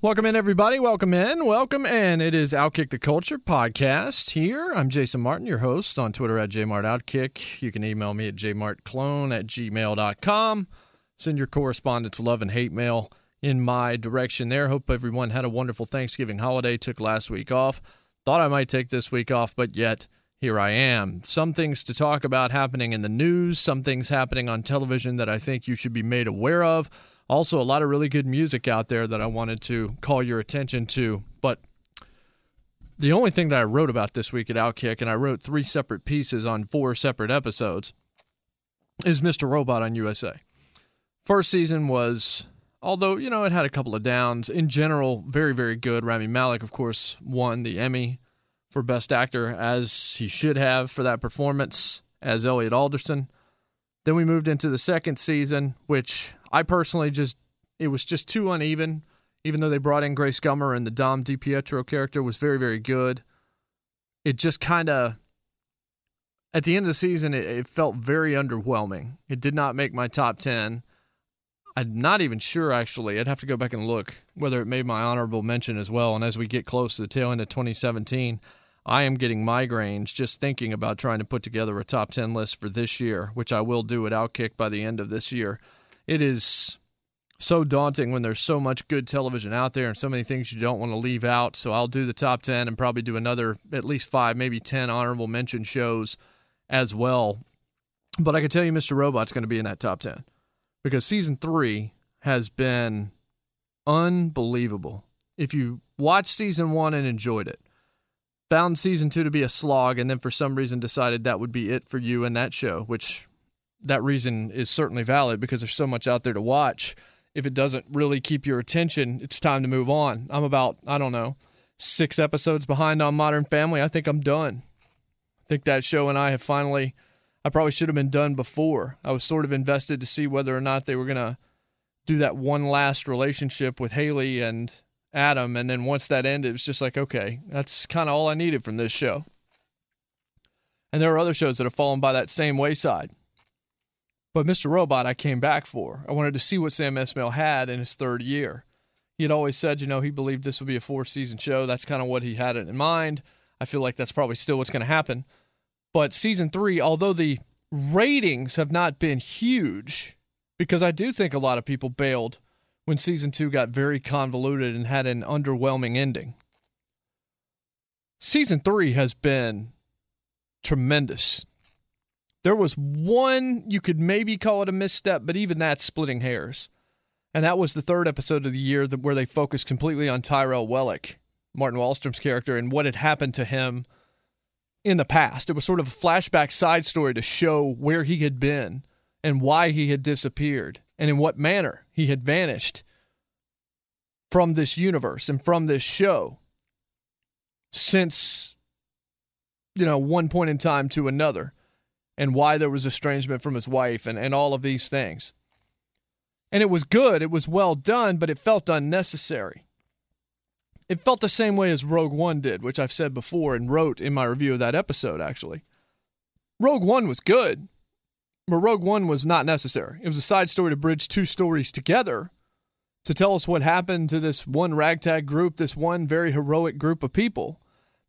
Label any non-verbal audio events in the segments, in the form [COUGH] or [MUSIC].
Welcome in, everybody. Welcome in. Welcome in. It is Outkick the Culture podcast here. I'm Jason Martin, your host on Twitter at JMartOutkick. You can email me at jmartclone at gmail.com. Send your correspondence, love, and hate mail in my direction there. Hope everyone had a wonderful Thanksgiving holiday. Took last week off. Thought I might take this week off, but yet here I am. Some things to talk about happening in the news, some things happening on television that I think you should be made aware of. Also, a lot of really good music out there that I wanted to call your attention to. But the only thing that I wrote about this week at Outkick, and I wrote three separate pieces on four separate episodes, is Mr. Robot on USA. First season was, although, you know, it had a couple of downs. In general, very, very good. Rami Malek, of course, won the Emmy for Best Actor, as he should have for that performance as Elliot Alderson. Then we moved into the second season, which I personally just it was just too uneven. Even though they brought in Grace Gummer and the Dom DiPierro character was very very good, it just kind of at the end of the season it, it, felt very underwhelming. It did not make my top ten. I'm not even sure actually. I'd have to go back and look whether it made my honorable mention as well. And as we get close to the tail end of 2017, I am getting migraines just thinking about trying to put together a top 10 list for this year, which I will do at Outkick by the end of this year. It is so daunting when there's so much good television out there and so many things you don't want to leave out. So I'll do the top 10 and probably do another at least five, maybe 10 honorable mention shows as well. But I can tell you Mr. Robot's going to be in that top 10 because season three has been unbelievable. If you watched season one and enjoyed it, found season two to be a slog, and then for some reason decided that would be it for you and that show, which that reason is certainly valid because there's so much out there to watch. If it doesn't really keep your attention, it's time to move on. I'm about, I don't know, six episodes behind on Modern Family. I think I'm done. I think that show and I have finally, I probably should have been done before. I was sort of invested to see whether or not they were going to do that one last relationship with Haley and Adam. And then once that ended, it was just like, okay, that's kind of all I needed from this show. And there are other shows that have fallen by that same wayside. But Mr. Robot, I came back for. I wanted to see what Sam Esmail had in his third year. He had always said, you know, he believed this would be a four season show. That's kind of what he had in mind. I feel like that's probably still what's going to happen. But season three, although the ratings have not been huge, because I do think a lot of people bailed when season two got very convoluted and had an underwhelming ending. Season three has been tremendous. There was one, you could maybe call it a misstep, but even that's splitting hairs. And that was the third episode of the year where they focused completely on Tyrell Wellick, Martin Wallstrom's character, and what had happened to him in the past. It was sort of a flashback side story to show where he had been and why he had disappeared and in what manner he had vanished from this universe and from this show since you know one point in time to another and why there was estrangement from his wife and, and all of these things. And it was good it was well done but it felt unnecessary. It felt the same way as rogue one did which i've said before and wrote in my review of that episode actually. Rogue one was good Rogue One was not necessary. It was a side story to bridge two stories together to tell us what happened to this one ragtag group, this one very heroic group of people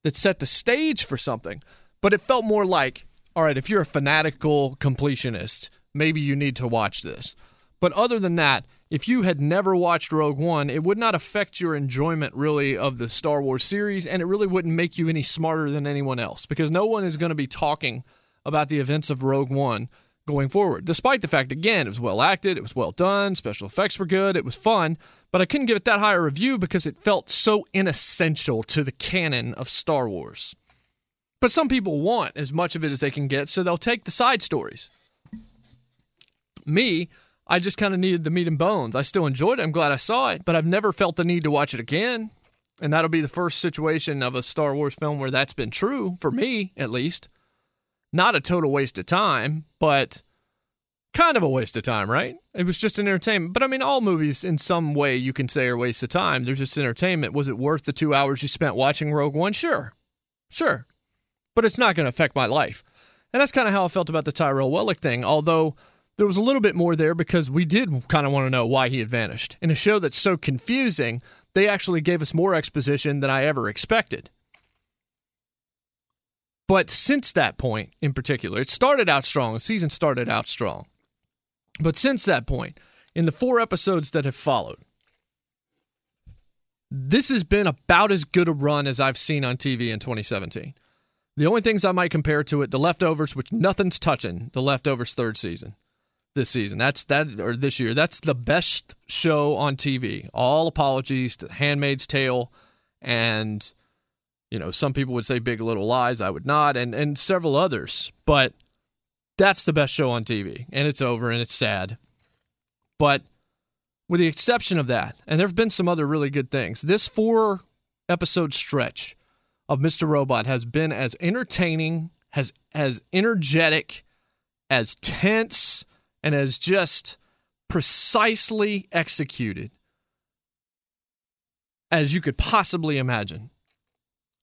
that set the stage for something. But it felt more like, all right, if you're a fanatical completionist, maybe you need to watch this. But other than that, if you had never watched Rogue One, it would not affect your enjoyment really of the Star Wars series, and it really wouldn't make you any smarter than anyone else because no one is going to be talking about the events of Rogue One going forward. Despite the fact, again, it was well acted, it was well done, special effects were good, it was fun, but I couldn't give it that high a review because it felt so inessential to the canon of Star Wars. But some people want as much of it as they can get, so they'll take the side stories. Me, I just kind of needed the meat and bones. I still enjoyed it. I'm glad I saw it, but I've never felt the need to watch it again. And that'll be the first situation of a Star Wars film where that's been true, for me at least. Not a total waste of time, but kind of a waste of time, right? It was just an entertainment. But I mean, all movies in some way you can say are waste of time. They're just entertainment. Was it worth the two hours you spent watching Rogue One? Sure. Sure. But it's not going to affect my life. And that's kind of how I felt about the Tyrell Wellick thing, although there was a little bit more there because we did kind of want to know why he had vanished. In a show that's so confusing, they actually gave us more exposition than I ever expected. But since that point in particular, it started out strong. The season started out strong. But since that point, in the four episodes that have followed, this has been about as good a run as I've seen on TV in 2017. The only things I might compare to it, The Leftovers, which nothing's touching, The Leftovers third season this season. That's that or this year. That's the best show on TV. All apologies to Handmaid's Tale and you know, some people would say Big Little Lies, I would not, and and several others. But that's the best show on TV, and it's over and it's sad. But with the exception of that, and there've been some other really good things. This four episode stretch of Mr. Robot has been as entertaining, has as energetic, as tense, and as just precisely executed as you could possibly imagine.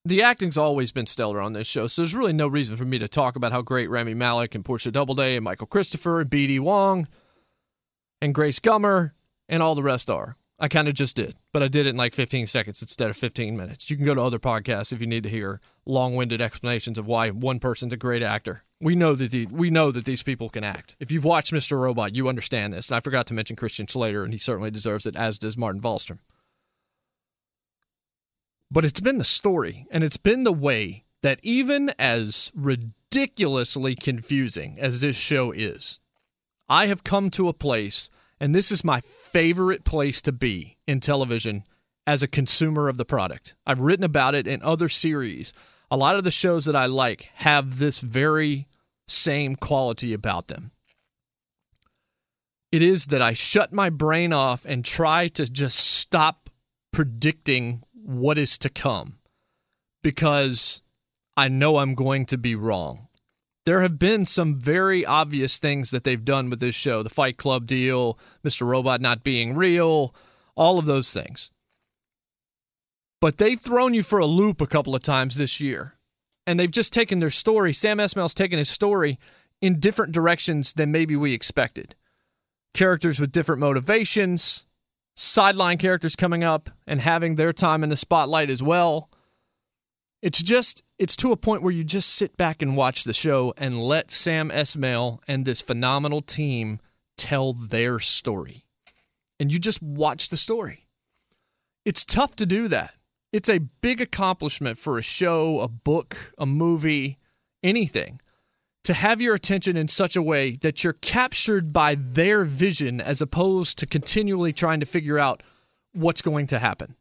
The acting's always been stellar on this show, so there's really no reason for me to talk about how great Rami Malek and Portia Doubleday and Michael Cristofer and BD Wong and Grace Gummer and all the rest are. I kind of just did, but I did it in like 15 seconds instead of 15 minutes. You can go to other podcasts if you need to hear long-winded explanations of why one person's a great actor. We know that the, we know that these people can act. If you've watched Mr. Robot, you understand this. I forgot to mention Christian Slater, and he certainly deserves it, as does Martin Wallstrom. But it's been the story, and it's been the way that even as ridiculously confusing as this show is, I have come to a place, and this is my favorite place to be in television as a consumer of the product. I've written about it in other series a lot of the shows that I like have this very same quality about them. It is that I shut my brain off and try to just stop predicting what is to come because I know I'm going to be wrong. There have been some very obvious things that they've done with this show the Fight Club deal, Mr. Robot not being real, all of those things but they've thrown you for a loop a couple of times this year. And they've just taken their story. Sam Esmail's taken his story in different directions than maybe we expected. Characters with different motivations, sideline characters coming up and having their time in the spotlight as well. It's just, it's to a point where you just sit back and watch the show and let Sam Esmail and this phenomenal team tell their story. And you just watch the story. It's tough to do that it's a big accomplishment for a show, a book, a movie, anything to have your attention in such a way that you're captured by their vision as opposed to continually trying to figure out what's going to happen.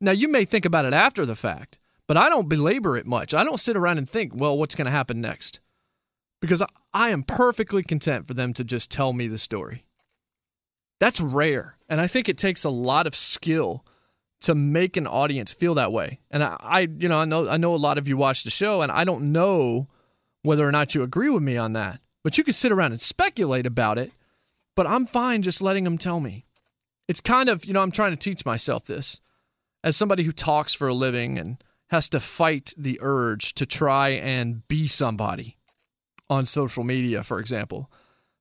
Now, you may think about it after the fact, but I don't belabor it much. I don't sit around and think, well, what's going to happen next? Because I am perfectly content for them to just tell me the story. That's rare. And I think it takes a lot of skill to make an audience feel that way. And I, I, you know, I know I know a lot of you watch the show, and I don't know whether or not you agree with me on that. But you can sit around and speculate about it. But I'm fine just letting them tell me. It's kind of, you know, I'm trying to teach myself this as somebody who talks for a living and has to fight the urge to try and be somebody on social media, for example.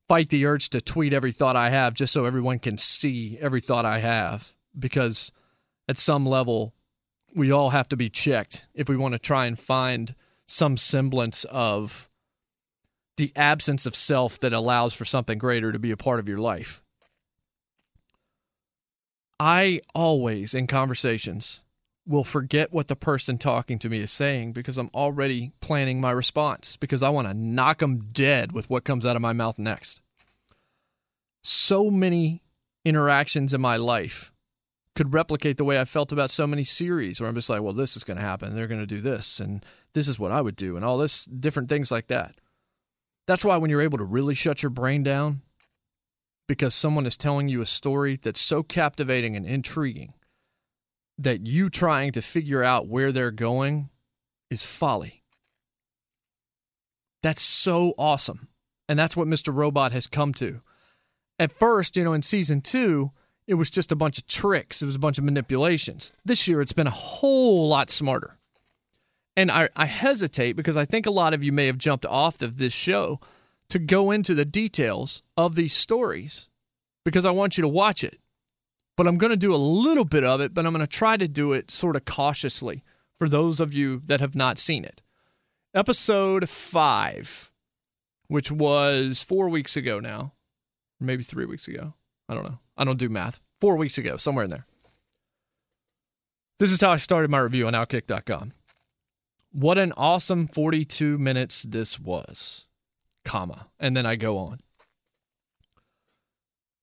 Fight the urge to tweet every thought I have just so everyone can see every thought I have because at some level, we all have to be checked if we want to try and find some semblance of the absence of self that allows for something greater to be a part of your life. I always, in conversations, will forget what the person talking to me is saying because I'm already planning my response because I want to knock them dead with what comes out of my mouth next. So many interactions in my life could replicate the way I felt about so many series where I'm just like, well, this is going to happen. They're going to do this, and this is what I would do, and all this different things like that. That's why when you're able to really shut your brain down, because someone is telling you a story that's so captivating and intriguing that you trying to figure out where they're going is folly. That's so awesome. And that's what Mr. Robot has come to. At first, you know, in season two, it was just a bunch of tricks, it was a bunch of manipulations. This year, it's been a whole lot smarter. And I, I hesitate because I think a lot of you may have jumped off of this show to go into the details of these stories because I want you to watch it. But I'm going to do a little bit of it, but I'm going to try to do it sort of cautiously for those of you that have not seen it. Episode five, which was four weeks ago now, maybe three weeks ago. I don't know. I don't do math. Four weeks ago, somewhere in there. This is how I started my review on Outkick.com. What an awesome 42 minutes this was, comma. And then I go on.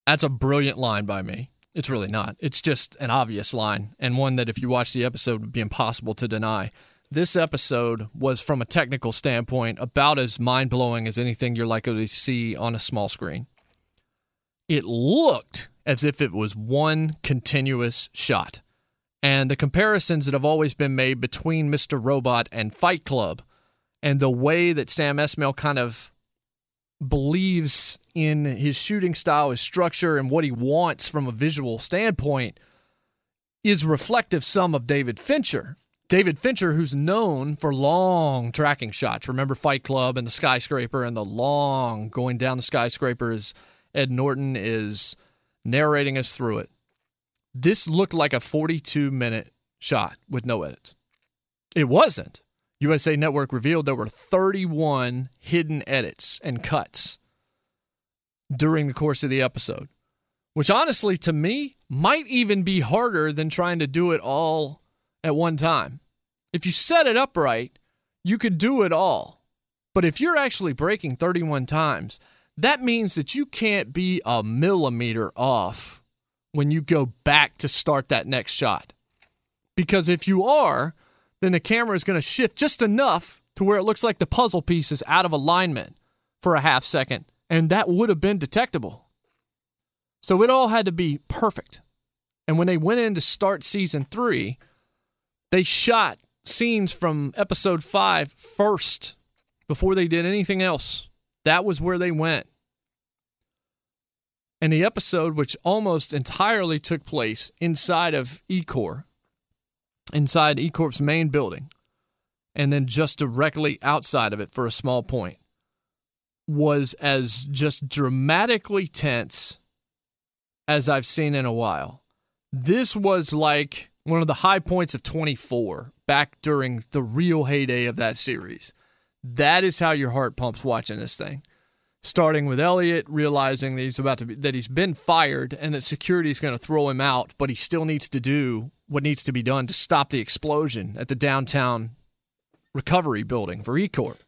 That's a brilliant line by me. It's really not. It's just an obvious line, and one that if you watch the episode would be impossible to deny. This episode was, from a technical standpoint, about as mind blowing as anything you're likely to see on a small screen. It looked as if it was one continuous shot. And the comparisons that have always been made between Mr. Robot and Fight Club and the way that Sam Esmail kind of believes in his shooting style, his structure, and what he wants from a visual standpoint is reflective some of David Fincher. David Fincher, who's known for long tracking shots. Remember Fight Club and the skyscraper and the long going down the skyscraper as Ed Norton is narrating us through it. This looked like a 42 minute shot with no edits. It wasn't. USA Network revealed there were 31 hidden edits and cuts during the course of the episode, which honestly, to me, might even be harder than trying to do it all at one time. If you set it up right, you could do it all. But if you're actually breaking 31 times, that means that you can't be a millimeter off when you go back to start that next shot. Because if you are, then the camera is going to shift just enough to where it looks like the puzzle piece is out of alignment for a half second, and that would have been detectable. So it all had to be perfect. And when they went in to start season three, they shot scenes from episode five first before they did anything else. That was where they went. And the episode, which almost entirely took place inside of Ecor, inside E-Corp's main building, and then just directly outside of it for a small point, was as just dramatically tense as I've seen in a while. This was like one of the high points of 24 back during the real heyday of that series. That is how your heart pumps watching this thing. Starting with Elliot realizing that he's about to be, that he's been fired and that security is going to throw him out, but he still needs to do what needs to be done to stop the explosion at the downtown recovery building for eCorp.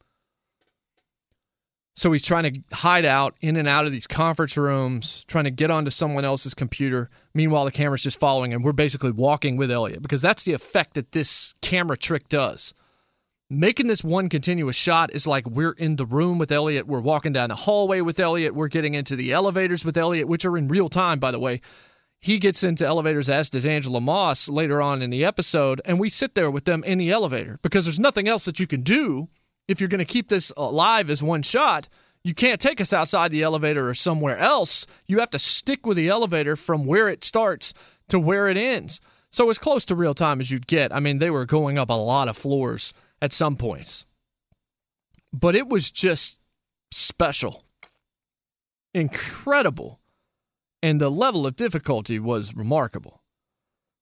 So he's trying to hide out in and out of these conference rooms, trying to get onto someone else's computer. Meanwhile, the camera's just following him. We're basically walking with Elliot because that's the effect that this camera trick does. Making this one continuous shot is like we're in the room with Elliot, we're walking down the hallway with Elliot, we're getting into the elevators with Elliot, which are in real time, by the way he gets into elevators as does Angela Moss later on in the episode, and we sit there with them in the elevator because there's nothing else that you can do if you're going to keep this alive as one shot. You can't take us outside the elevator or somewhere else. You have to stick with the elevator from where it starts to where it ends. So as close to real time as you'd get. I mean, they were going up a lot of floors at some points. But it was just special. Incredible and the level of difficulty was remarkable.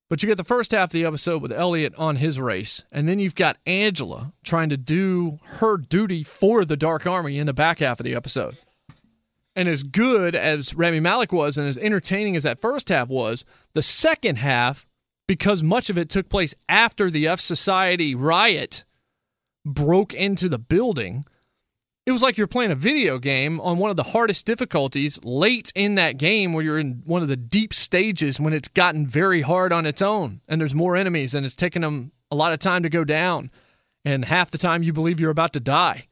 But you get the first half of the episode with Elliot on his race, and then you've got Angela trying to do her duty for the Dark Army in the back half of the episode. And as good as Rami Malek was and as entertaining as that first half was, the second half, because much of it took place after the fsociety riot broke into the building, it was like you're playing a video game on one of the hardest difficulties late in that game where you're in one of the deep stages when it's gotten very hard on its own and there's more enemies and it's taking them a lot of time to go down and half the time you believe you're about to die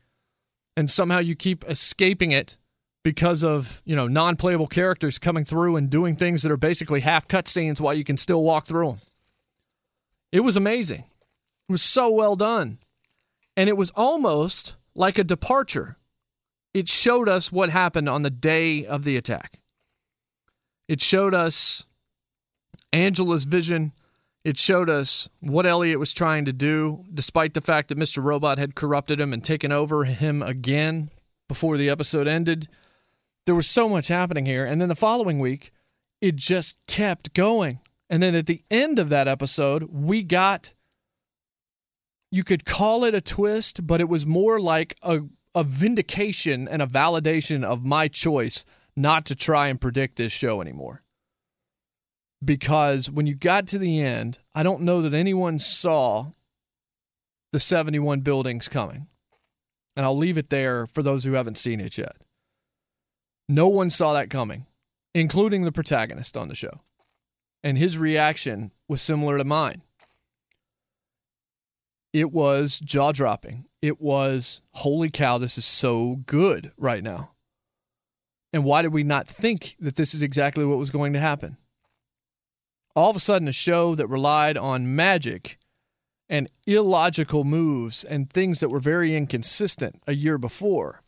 and somehow you keep escaping it because of you know non-playable characters coming through and doing things that are basically half cutscenes while you can still walk through them. It was amazing. It was so well done, and it was almost like a departure. It showed us what happened on the day of the attack. It showed us Angela's vision. It showed us what Elliot was trying to do, despite the fact that Mr. Robot had corrupted him and taken over him again before the episode ended. There was so much happening here. And then the following week, it just kept going. And then at the end of that episode, we got you could call it a twist, but it was more like a, a vindication and a validation of my choice not to try and predict this show anymore. Because when you got to the end, I don't know that anyone saw the 71 buildings coming. And I'll leave it there for those who haven't seen it yet. No one saw that coming, including the protagonist on the show. And his reaction was similar to mine. It was jaw dropping. It was, holy cow, this is so good right now. And why did we not think that this is exactly what was going to happen? All of a sudden, a show that relied on magic and illogical moves and things that were very inconsistent a year before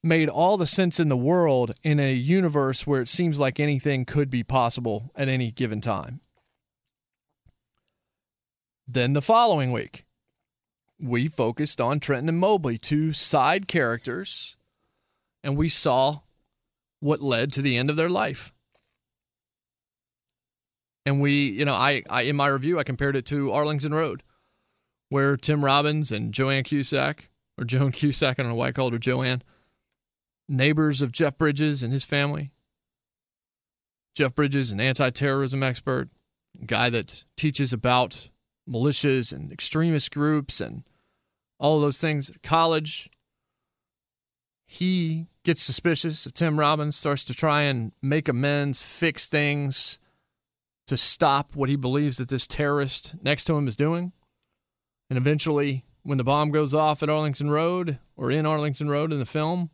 made all the sense in the world in a universe where it seems like anything could be possible at any given time. Then the following week, we focused on Trenton and Mobley, two side characters, and we saw what led to the end of their life. And we, you know, I, I in my review I compared it to Arlington Road, where Tim Robbins and Joanne Cusack, or Joan Cusack, I don't know why I called her Joanne, neighbors of Jeff Bridges and his family. Jeff Bridges, an anti-terrorism expert, guy that teaches about militias and extremist groups and all those things at college. He gets suspicious of Tim Robbins, starts to try and make amends, fix things to stop what he believes that this terrorist next to him is doing. And eventually, when the bomb goes off at Arlington Road or in Arlington Road in the film,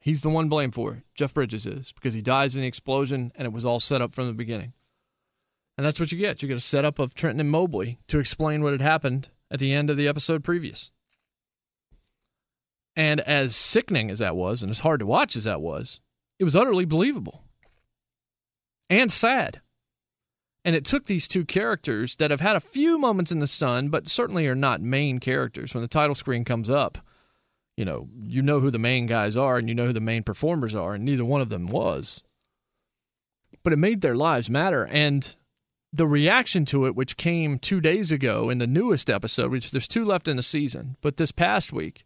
he's the one blamed for it. Jeff Bridges is because he dies in the explosion and it was all set up from the beginning. And that's what you get. You get a setup of Trenton and Mobley to explain what had happened at the end of the episode previous. And as sickening as that was, and as hard to watch as that was, it was utterly believable and sad. And it took these two characters that have had a few moments in the sun, but certainly are not main characters. When the title screen comes up, you know, you know who the main guys are and you know who the main performers are, and neither one of them was. But it made their lives matter. And the reaction to it, which came two days ago in the newest episode, which there's two left in the season, but this past week,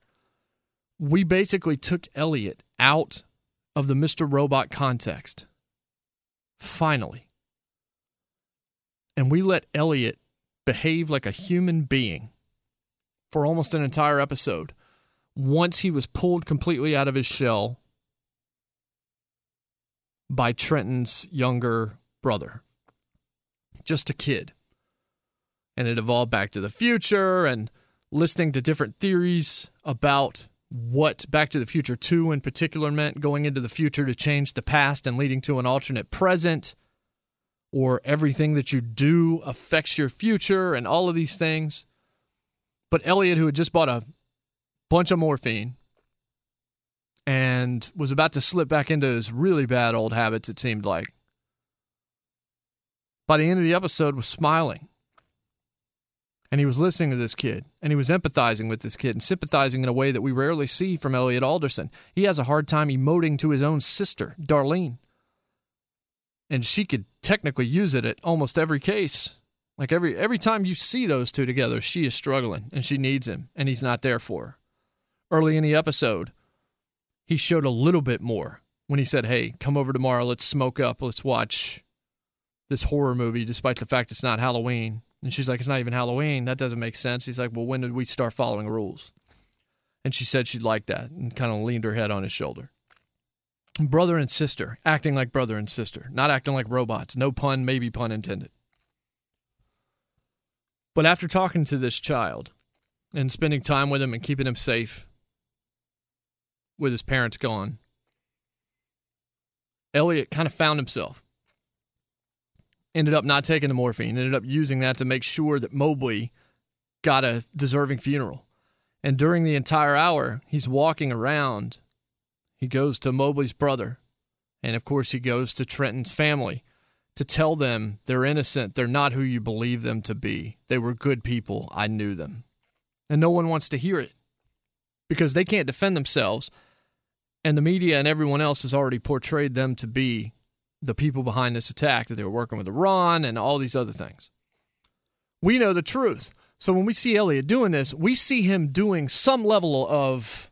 we basically took Elliot out of the Mr. Robot context. Finally. And we let Elliot behave like a human being for almost an entire episode once he was pulled completely out of his shell by Trenton's younger brother. Just a kid. And it evolved back to the future and listening to different theories about what Back to the Future 2 in particular meant going into the future to change the past and leading to an alternate present, or everything that you do affects your future, and all of these things. But Elliot, who had just bought a bunch of morphine and was about to slip back into his really bad old habits, it seemed like, by the end of the episode was smiling and he was listening to this kid and he was empathizing with this kid and sympathizing in a way that we rarely see from Elliot Alderson. He has a hard time emoting to his own sister, Darlene. And she could technically use it at almost every case. Like every every time you see those two together, she is struggling and she needs him and he's not there for her. Early in the episode, he showed a little bit more when he said, "Hey, come over tomorrow, let's smoke up, let's watch this horror movie despite the fact it's not Halloween." And she's like, It's not even Halloween. That doesn't make sense. He's like, Well, when did we start following rules? And she said she'd like that and kind of leaned her head on his shoulder. Brother and sister, acting like brother and sister, not acting like robots. No pun, maybe pun intended. But after talking to this child and spending time with him and keeping him safe with his parents gone, Elliot kind of found himself. Ended up not taking the morphine, ended up using that to make sure that Mobley got a deserving funeral. And during the entire hour, he's walking around. He goes to Mobley's brother. And of course, he goes to Trenton's family to tell them they're innocent. They're not who you believe them to be. They were good people. I knew them. And no one wants to hear it because they can't defend themselves. And the media and everyone else has already portrayed them to be the people behind this attack, that they were working with Iran and all these other things. We know the truth. So when we see Elliot doing this, we see him doing some level of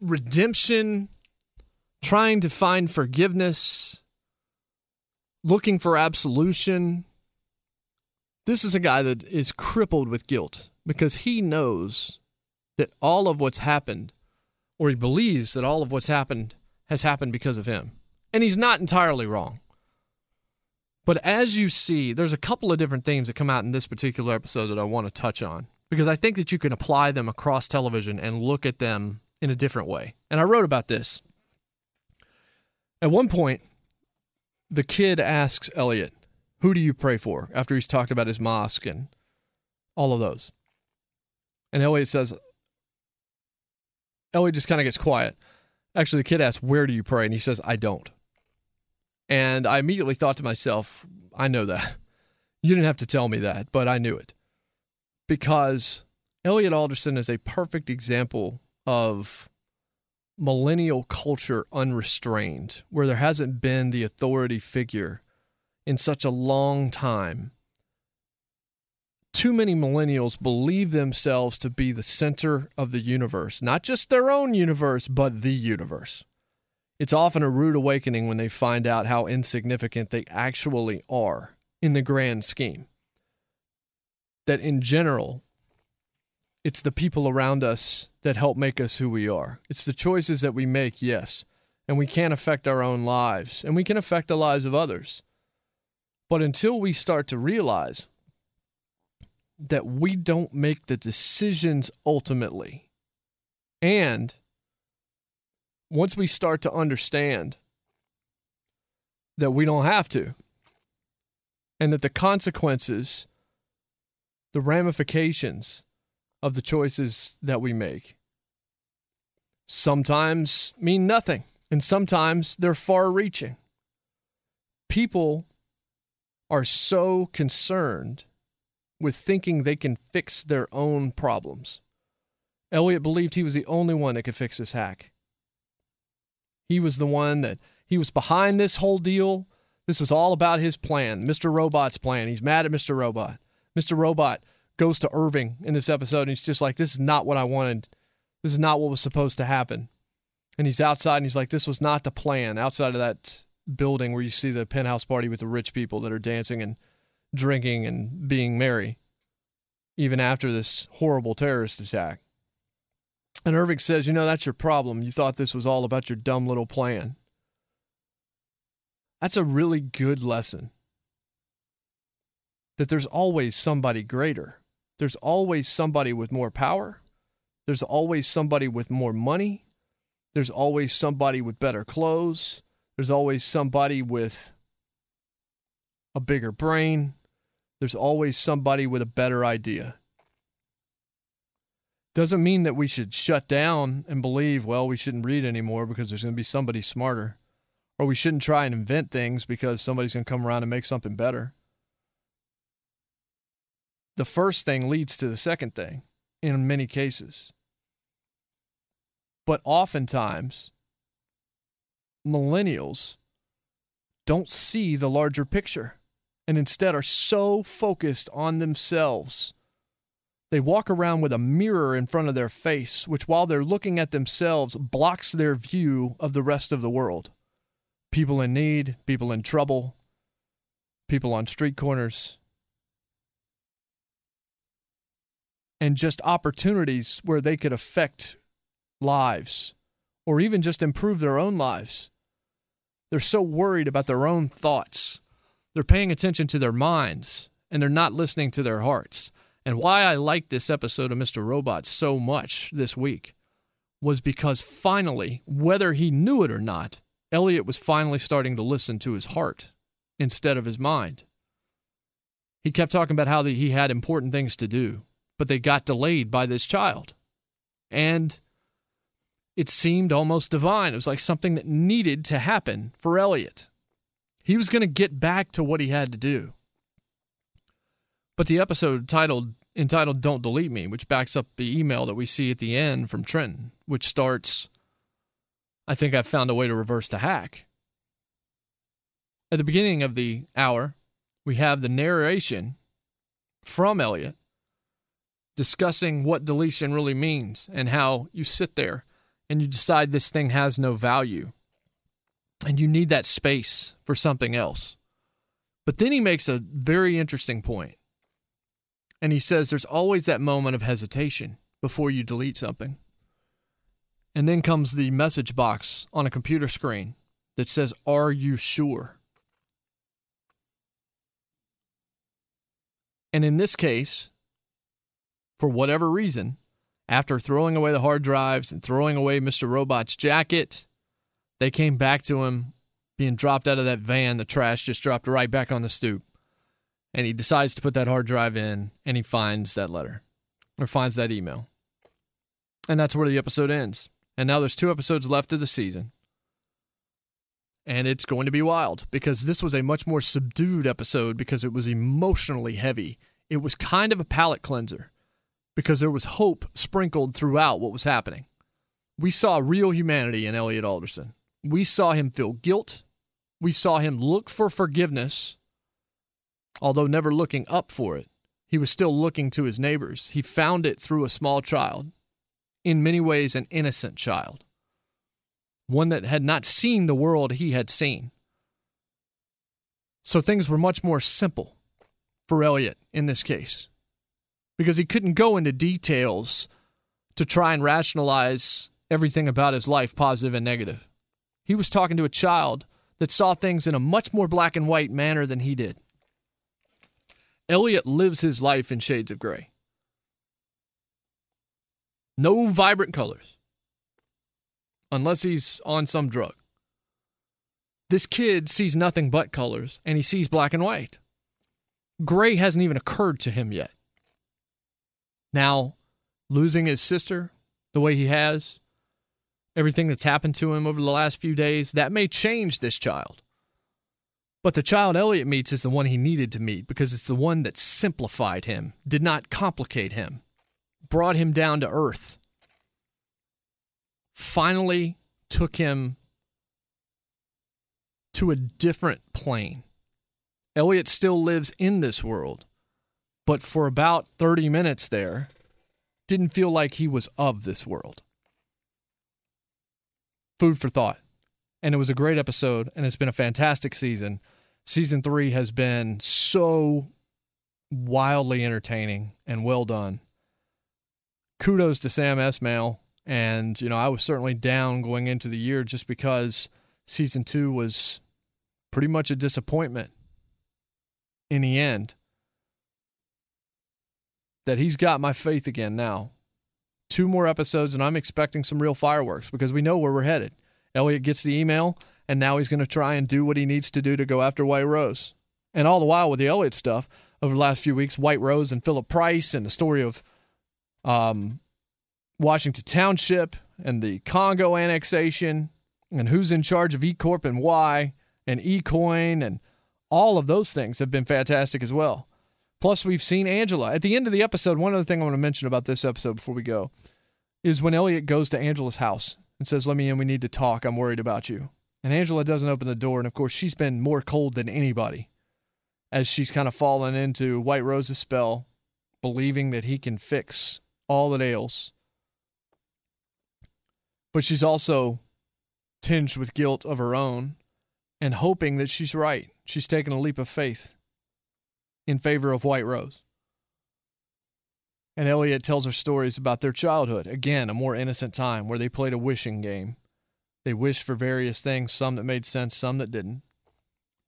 redemption, trying to find forgiveness, looking for absolution. This is a guy that is crippled with guilt because he knows that all of what's happened, or he believes that all of what's happened, has happened because of him. And he's not entirely wrong. But as you see, there's a couple of different themes that come out in this particular episode that I want to touch on because I think that you can apply them across television and look at them in a different way. And I wrote about this. At one point, the kid asks Elliot, Who do you pray for? after he's talked about his mosque and all of those. And Elliot says, Elliot just kind of gets quiet. Actually, the kid asks, Where do you pray? And he says, I don't. And I immediately thought to myself, I know that. [LAUGHS] You didn't have to tell me that, but I knew it. Because Elliot Alderson is a perfect example of millennial culture unrestrained, where there hasn't been the authority figure in such a long time. Too many millennials believe themselves to be the center of the universe, not just their own universe, but the universe. It's often a rude awakening when they find out how insignificant they actually are in the grand scheme. That in general, it's the people around us that help make us who we are. It's the choices that we make, yes. And we can affect our own lives and we can affect the lives of others. But until we start to realize that we don't make the decisions ultimately, and once we start to understand that we don't have to, and that the consequences, the ramifications of the choices that we make sometimes mean nothing, and sometimes they're far reaching. People are so concerned with thinking they can fix their own problems. Elliot believed he was the only one that could fix this hack. He was the one that he was behind this whole deal. This was all about his plan, Mr. Robot's plan. He's mad at Mr. Robot. Mr. Robot goes to Irving in this episode and he's just like, This is not what I wanted. This is not what was supposed to happen. And he's outside and he's like, This was not the plan outside of that building where you see the penthouse party with the rich people that are dancing and drinking and being merry, even after this horrible terrorist attack. And Irving says, You know, that's your problem. You thought this was all about your dumb little plan. That's a really good lesson. That there's always somebody greater. There's always somebody with more power. There's always somebody with more money. There's always somebody with better clothes. There's always somebody with a bigger brain. There's always somebody with a better idea doesn't mean that we should shut down and believe, well, we shouldn't read anymore because there's going to be somebody smarter. Or we shouldn't try and invent things because somebody's going to come around and make something better. The first thing leads to the second thing in many cases. But oftentimes, millennials don't see the larger picture and instead are so focused on themselves they walk around with a mirror in front of their face, which, while they're looking at themselves, blocks their view of the rest of the world. People in need, people in trouble, people on street corners, and just opportunities where they could affect lives or even just improve their own lives. They're so worried about their own thoughts. They're paying attention to their minds and they're not listening to their hearts and why I liked this episode of Mr. Robot so much this week was because finally, whether he knew it or not, Elliot was finally starting to listen to his heart instead of his mind. He kept talking about how he had important things to do, but they got delayed by this child. And it seemed almost divine. It was like something that needed to happen for Elliot. He was going to get back to what he had to do. But the episode titled entitled Don't Delete Me, which backs up the email that we see at the end from Trenton, which starts I think I've found a way to reverse the hack. At the beginning of the hour, we have the narration from Elliot discussing what deletion really means and how you sit there and you decide this thing has no value and you need that space for something else. But then he makes a very interesting point. And he says there's always that moment of hesitation before you delete something. And then comes the message box on a computer screen that says, Are you sure? And in this case, for whatever reason, after throwing away the hard drives and throwing away Mr. Robot's jacket, they came back to him being dropped out of that van. The trash just dropped right back on the stoop. And he decides to put that hard drive in and he finds that letter or finds that email. And that's where the episode ends. And now there's two episodes left of the season. And it's going to be wild because this was a much more subdued episode because it was emotionally heavy. It was kind of a palate cleanser because there was hope sprinkled throughout what was happening. We saw real humanity in Elliot Alderson. We saw him feel guilt. We saw him look for forgiveness, although never looking up for it. He was still looking to his neighbors. He found it through a small child, in many ways, an innocent child, one that had not seen the world he had seen. So things were much more simple for Elliot in this case because he couldn't go into details to try and rationalize everything about his life, positive and negative. He was talking to a child that saw things in a much more black and white manner than he did. Elliot lives his life in shades of gray. No vibrant colors, unless he's on some drug. This kid sees nothing but colors, and he sees black and white. Gray hasn't even occurred to him yet. Now, losing his sister the way he has, everything that's happened to him over the last few days, that may change this child. But the child Elliot meets is the one he needed to meet because it's the one that simplified him, did not complicate him, brought him down to earth, finally took him to a different plane. Elliot still lives in this world, but for about 30 minutes there, didn't feel like he was of this world. Food for thought. And it was a great episode, and it's been a fantastic season. Season three has been so wildly entertaining and well done. Kudos to Sam Esmail. And, you know, I was certainly down going into the year just because season two was pretty much a disappointment in the end that he's got my faith again now. Two more episodes, and I'm expecting some real fireworks because we know where we're headed. Elliot gets the email, and now he's going to try and do what he needs to do to go after White Rose. And all the while with the Elliot stuff over the last few weeks, White Rose and Philip Price, and the story of um, Washington Township and the Congo annexation, and who's in charge of E Corp and why, and eCoin, and all of those things have been fantastic as well. Plus, we've seen Angela. At the end of the episode, one other thing I want to mention about this episode before we go is when Elliot goes to Angela's house and says, Let me in, we need to talk. I'm worried about you. And Angela doesn't open the door. And of course, she's been more cold than anybody as she's kind of fallen into White Rose's spell, believing that he can fix all that ails. But she's also tinged with guilt of her own and hoping that she's right. She's taken a leap of faith in favor of White Rose. And Elliot tells her stories about their childhood. Again, a more innocent time where they played a wishing game. They wished for various things, some that made sense, some that didn't.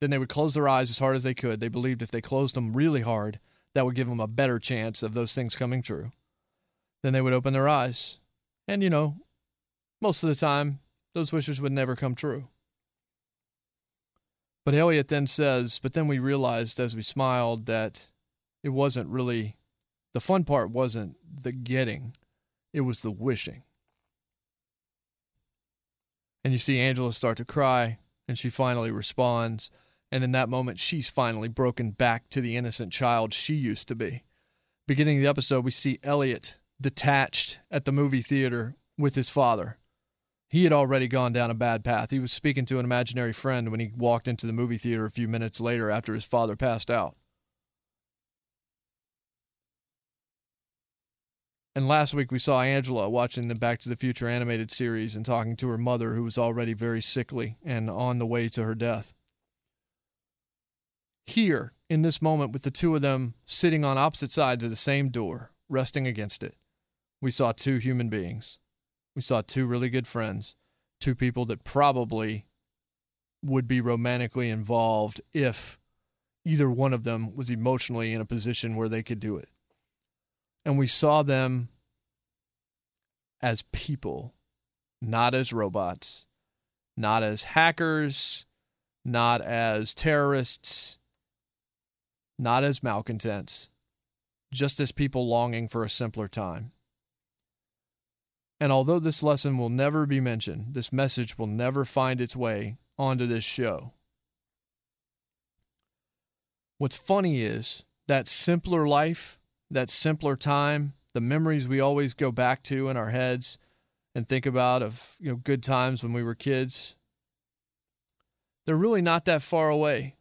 Then they would close their eyes as hard as they could. They believed if they closed them really hard, that would give them a better chance of those things coming true. Then they would open their eyes. And, you know, most of the time, those wishes would never come true. But Elliot then says, but then we realized as we smiled that it wasn't really, the fun part wasn't the getting, it was the wishing. And you see Angela start to cry, and she finally responds. And in that moment, she's finally broken back to the innocent child she used to be. Beginning the episode, we see Elliot detached at the movie theater with his father. He had already gone down a bad path. He was speaking to an imaginary friend when he walked into the movie theater a few minutes later after his father passed out. And last week we saw Angela watching the Back to the Future animated series and talking to her mother, who was already very sickly and on the way to her death. Here, in this moment, with the two of them sitting on opposite sides of the same door, resting against it, we saw two human beings. We saw two really good friends, two people that probably would be romantically involved if either one of them was emotionally in a position where they could do it and we saw them as people, not as robots, not as hackers, not as terrorists, not as malcontents, just as people longing for a simpler time. And although this lesson will never be mentioned, this message will never find its way onto this show. What's funny is that simpler life that simpler time, the memories we always go back to in our heads and think about of you know good times when we were kids, they're really not that far away.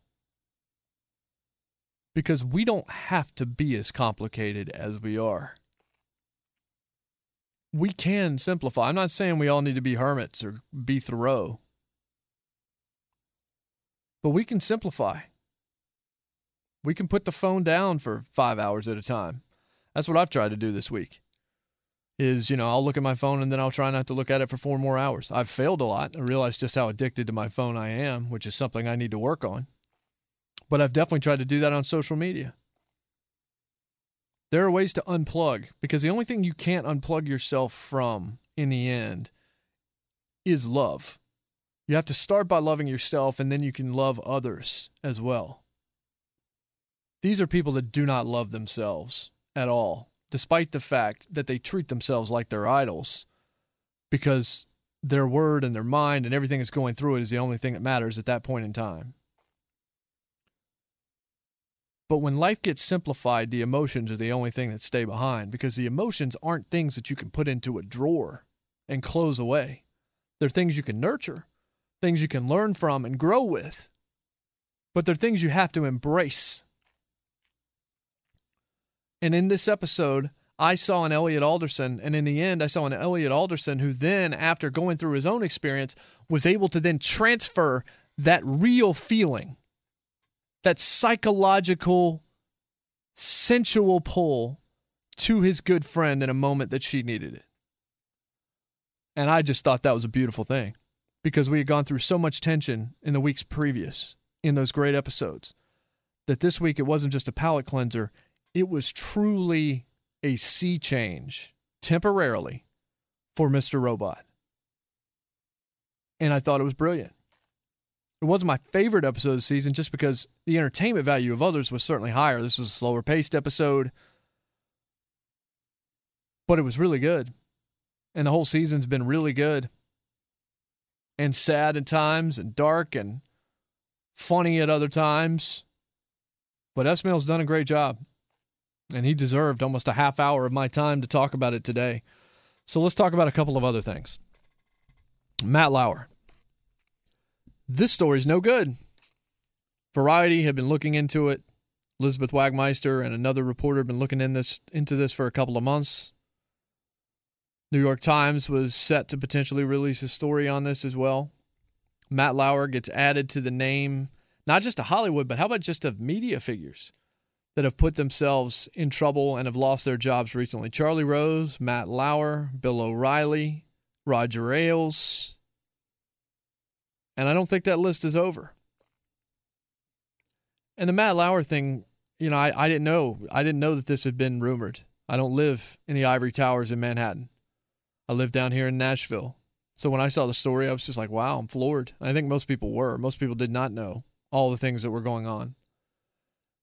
Because we don't have to be as complicated as we are. We can simplify. I'm not saying we all need to be hermits or be Thoreau, but we can simplify. We can put the phone down for five hours at a time. That's what I've tried to do this week. Is, you know, I'll look at my phone and then I'll try not to look at it for four more hours. I've failed a lot. I realize just how addicted to my phone I am, which is something I need to work on. But I've definitely tried to do that on social media. There are ways to unplug because the only thing you can't unplug yourself from in the end is love. You have to start by loving yourself and then you can love others as well. These are people that do not love themselves at all, despite the fact that they treat themselves like they're idols because their word and their mind and everything that's going through it is the only thing that matters at that point in time. But when life gets simplified, the emotions are the only thing that stay behind because the emotions aren't things that you can put into a drawer and close away. They're things you can nurture, things you can learn from and grow with. But they're things you have to embrace and in this episode, I saw an Elliot Alderson, and in the end, I saw an Elliot Alderson who then, after going through his own experience, was able to then transfer that real feeling, that psychological, sensual pull to his good friend in a moment that she needed it. And I just thought that was a beautiful thing because we had gone through so much tension in the weeks previous in those great episodes that this week it wasn't just a palate cleanser, it was truly a sea change temporarily for Mr. Robot. And I thought it was brilliant. It wasn't my favorite episode of the season just because the entertainment value of others was certainly higher. This was a slower paced episode, but it was really good. And the whole season's been really good and sad at times and dark and funny at other times. But Esmail's done a great job and he deserved almost a half hour of my time to talk about it today. So let's talk about a couple of other things. Matt Lauer. This story's no good. Variety had been looking into it. Elizabeth Wagmeister and another reporter have been looking in this into this for a couple of months. New York Times was set to potentially release a story on this as well. Matt Lauer gets added to the name, not just of Hollywood, but how about just of media figures? that have put themselves in trouble and have lost their jobs recently Charlie Rose, Matt Lauer, Bill O'Reilly, Roger Ailes. And I don't think that list is over. And the Matt Lauer thing, you know, I, I didn't know. I didn't know that this had been rumored. I don't live in the ivory towers in Manhattan. I live down here in Nashville. So when I saw the story, I was just like, wow, I'm floored. I think most people were. Most people did not know all the things that were going on.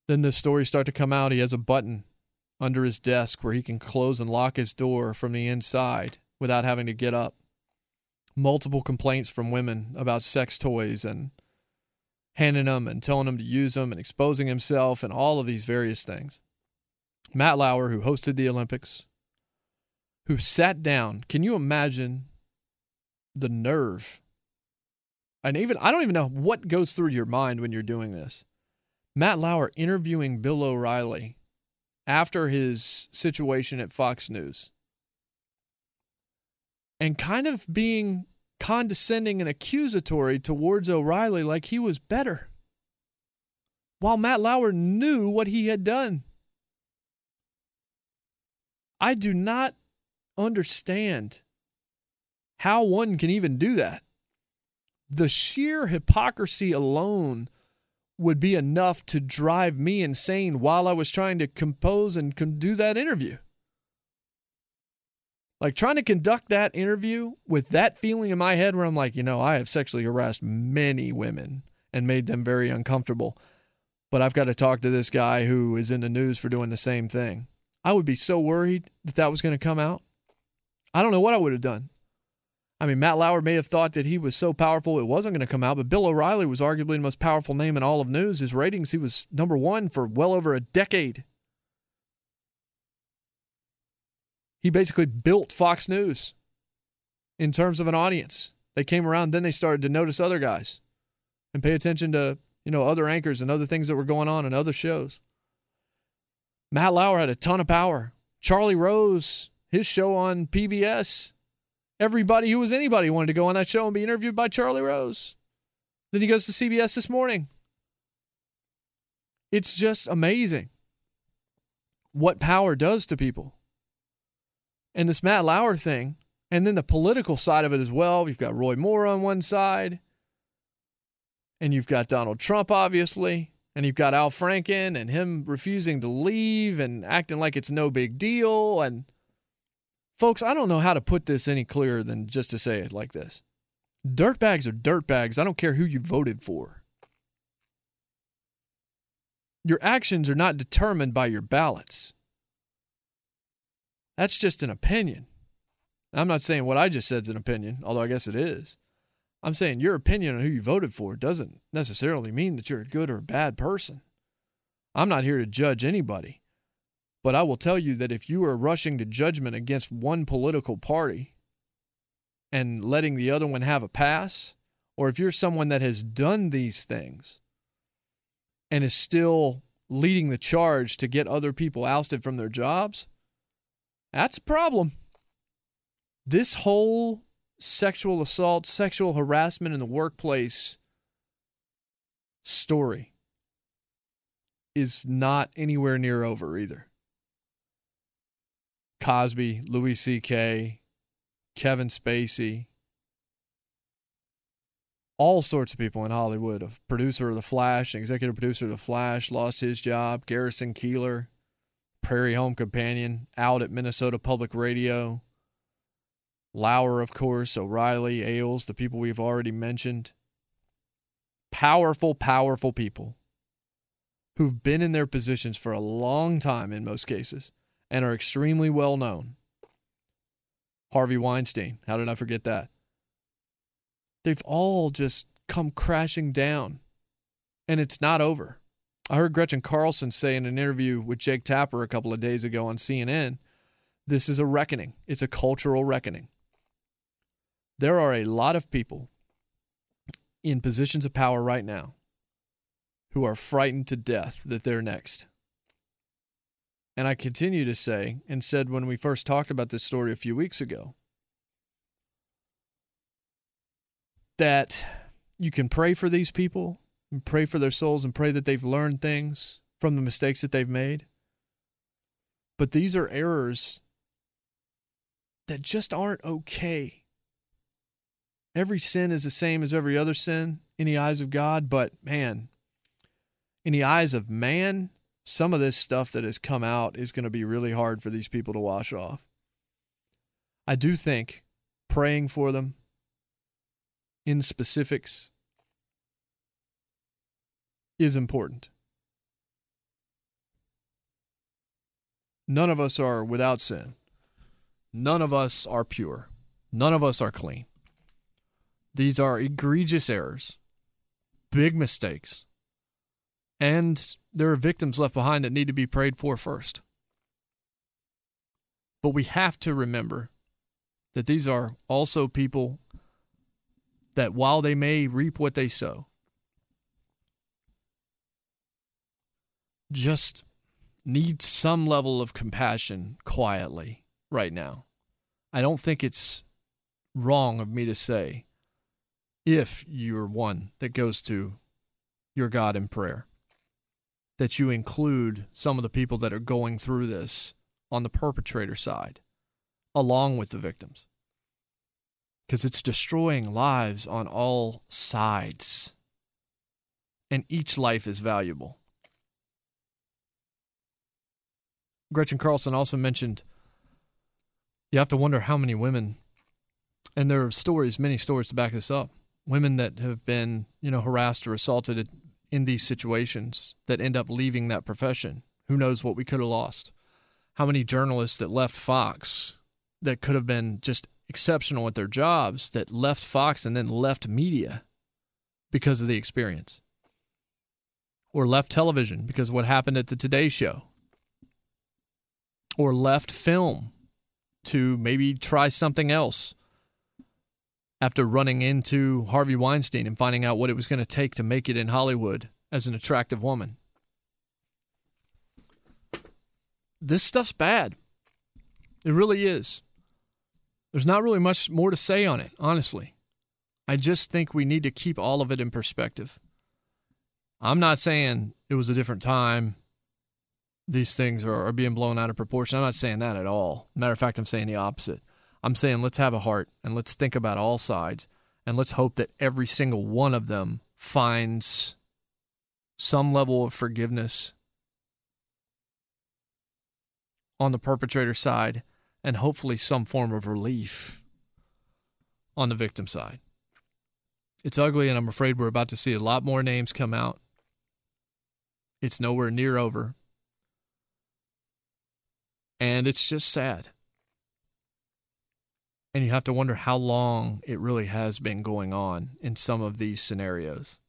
Then the stories start to come out. He has a button under his desk where he can close and lock his door from the inside without having to get up. Multiple complaints from women about sex toys and handing them and telling him to use them and exposing himself and all of these various things. Matt Lauer, who hosted the Olympics, who sat down. Can you imagine the nerve? And even I don't even know what goes through your mind when you're doing this. Matt Lauer interviewing Bill O'Reilly after his situation at Fox News and kind of being condescending and accusatory towards O'Reilly like he was better. While Matt Lauer knew what he had done. I do not understand how one can even do that. The sheer hypocrisy alone would be enough to drive me insane while I was trying to compose and do that interview. Like trying to conduct that interview with that feeling in my head where I'm like, you know, I have sexually harassed many women and made them very uncomfortable. But I've got to talk to this guy who is in the news for doing the same thing. I would be so worried that that was going to come out. I don't know what I would have done. I mean, Matt Lauer may have thought that he was so powerful it wasn't going to come out, but Bill O'Reilly was arguably the most powerful name in all of news. His ratings, he was number one for well over a decade. He basically built Fox News in terms of an audience. They came around, then they started to notice other guys and pay attention to, you know, other anchors and other things that were going on in other shows. Matt Lauer had a ton of power. Charlie Rose, his show on PBS, everybody who was anybody wanted to go on that show and be interviewed by Charlie Rose. Then he goes to CBS this morning. It's just amazing what power does to people. And this Matt Lauer thing, and then the political side of it as well. You've got Roy Moore on one side, and you've got Donald Trump, obviously. And you've got Al Franken and him refusing to leave and acting like it's no big deal. And folks, I don't know how to put this any clearer than just to say it like this dirtbags are dirtbags. I don't care who you voted for. Your actions are not determined by your ballots. That's just an opinion. I'm not saying what I just said is an opinion, although I guess it is. I'm saying your opinion on who you voted for doesn't necessarily mean that you're a good or a bad person. I'm not here to judge anybody. But I will tell you that if you are rushing to judgment against one political party and letting the other one have a pass, or if you're someone that has done these things and is still leading the charge to get other people ousted from their jobs, that's a problem. This whole sexual assault, sexual harassment in the workplace story is not anywhere near over either. Cosby, Louis C.K., Kevin Spacey, all sorts of people in Hollywood. A producer of The Flash, an executive producer of The Flash, lost his job. Garrison Keillor, Prairie Home Companion, out at Minnesota Public Radio. Lauer, of course, O'Reilly, Ailes, the people we've already mentioned. Powerful, powerful people who've been in their positions for a long time in most cases and are extremely well known. Harvey Weinstein, how did I forget that? They've all just come crashing down, and it's not over. I heard Gretchen Carlson say in an interview with Jake Tapper a couple of days ago on CNN this is a reckoning, it's a cultural reckoning. There are a lot of people in positions of power right now who are frightened to death that they're next. And I continue to say, and said when we first talked about this story a few weeks ago, that you can pray for these people and pray for their souls and pray that they've learned things from the mistakes that they've made. But these are errors that just aren't okay. Every sin is the same as every other sin in the eyes of God, but man, in the eyes of man, some of this stuff that has come out is going to be really hard for these people to wash off. I do think praying for them, in specifics is important. None of us are without sin. None of us are pure. None of us are clean. These are egregious errors, big mistakes, and there are victims left behind that need to be prayed for first. But we have to remember that these are also people that while they may reap what they sow, just need some level of compassion quietly right now. I don't think it's wrong of me to say if you're one that goes to your God in prayer, that you include some of the people that are going through this on the perpetrator side, along with the victims. Because it's destroying lives on all sides. And each life is valuable. Gretchen Carlson also mentioned you have to wonder how many women, and there are stories, many stories to back this up, women that have been, you know, harassed or assaulted in these situations that end up leaving that profession. Who knows what we could have lost? How many journalists that left Fox that could have been just exceptional at their jobs that left Fox and then left media because of the experience? Or left television because what happened at the Today Show? Or left film to maybe try something else after running into Harvey Weinstein and finding out what it was going to take to make it in Hollywood as an attractive woman. This stuff's bad. It really is. There's not really much more to say on it, honestly. I just think we need to keep all of it in perspective. I'm not saying it was a different time. These things are, are being blown out of proportion. I'm not saying that at all. Matter of fact, I'm saying the opposite. I'm saying let's have a heart and let's think about all sides and let's hope that every single one of them finds some level of forgiveness on the perpetrator side and hopefully some form of relief on the victim side. It's ugly, and I'm afraid we're about to see a lot more names come out. It's nowhere near over. And it's just sad. And you have to wonder how long it really has been going on in some of these scenarios.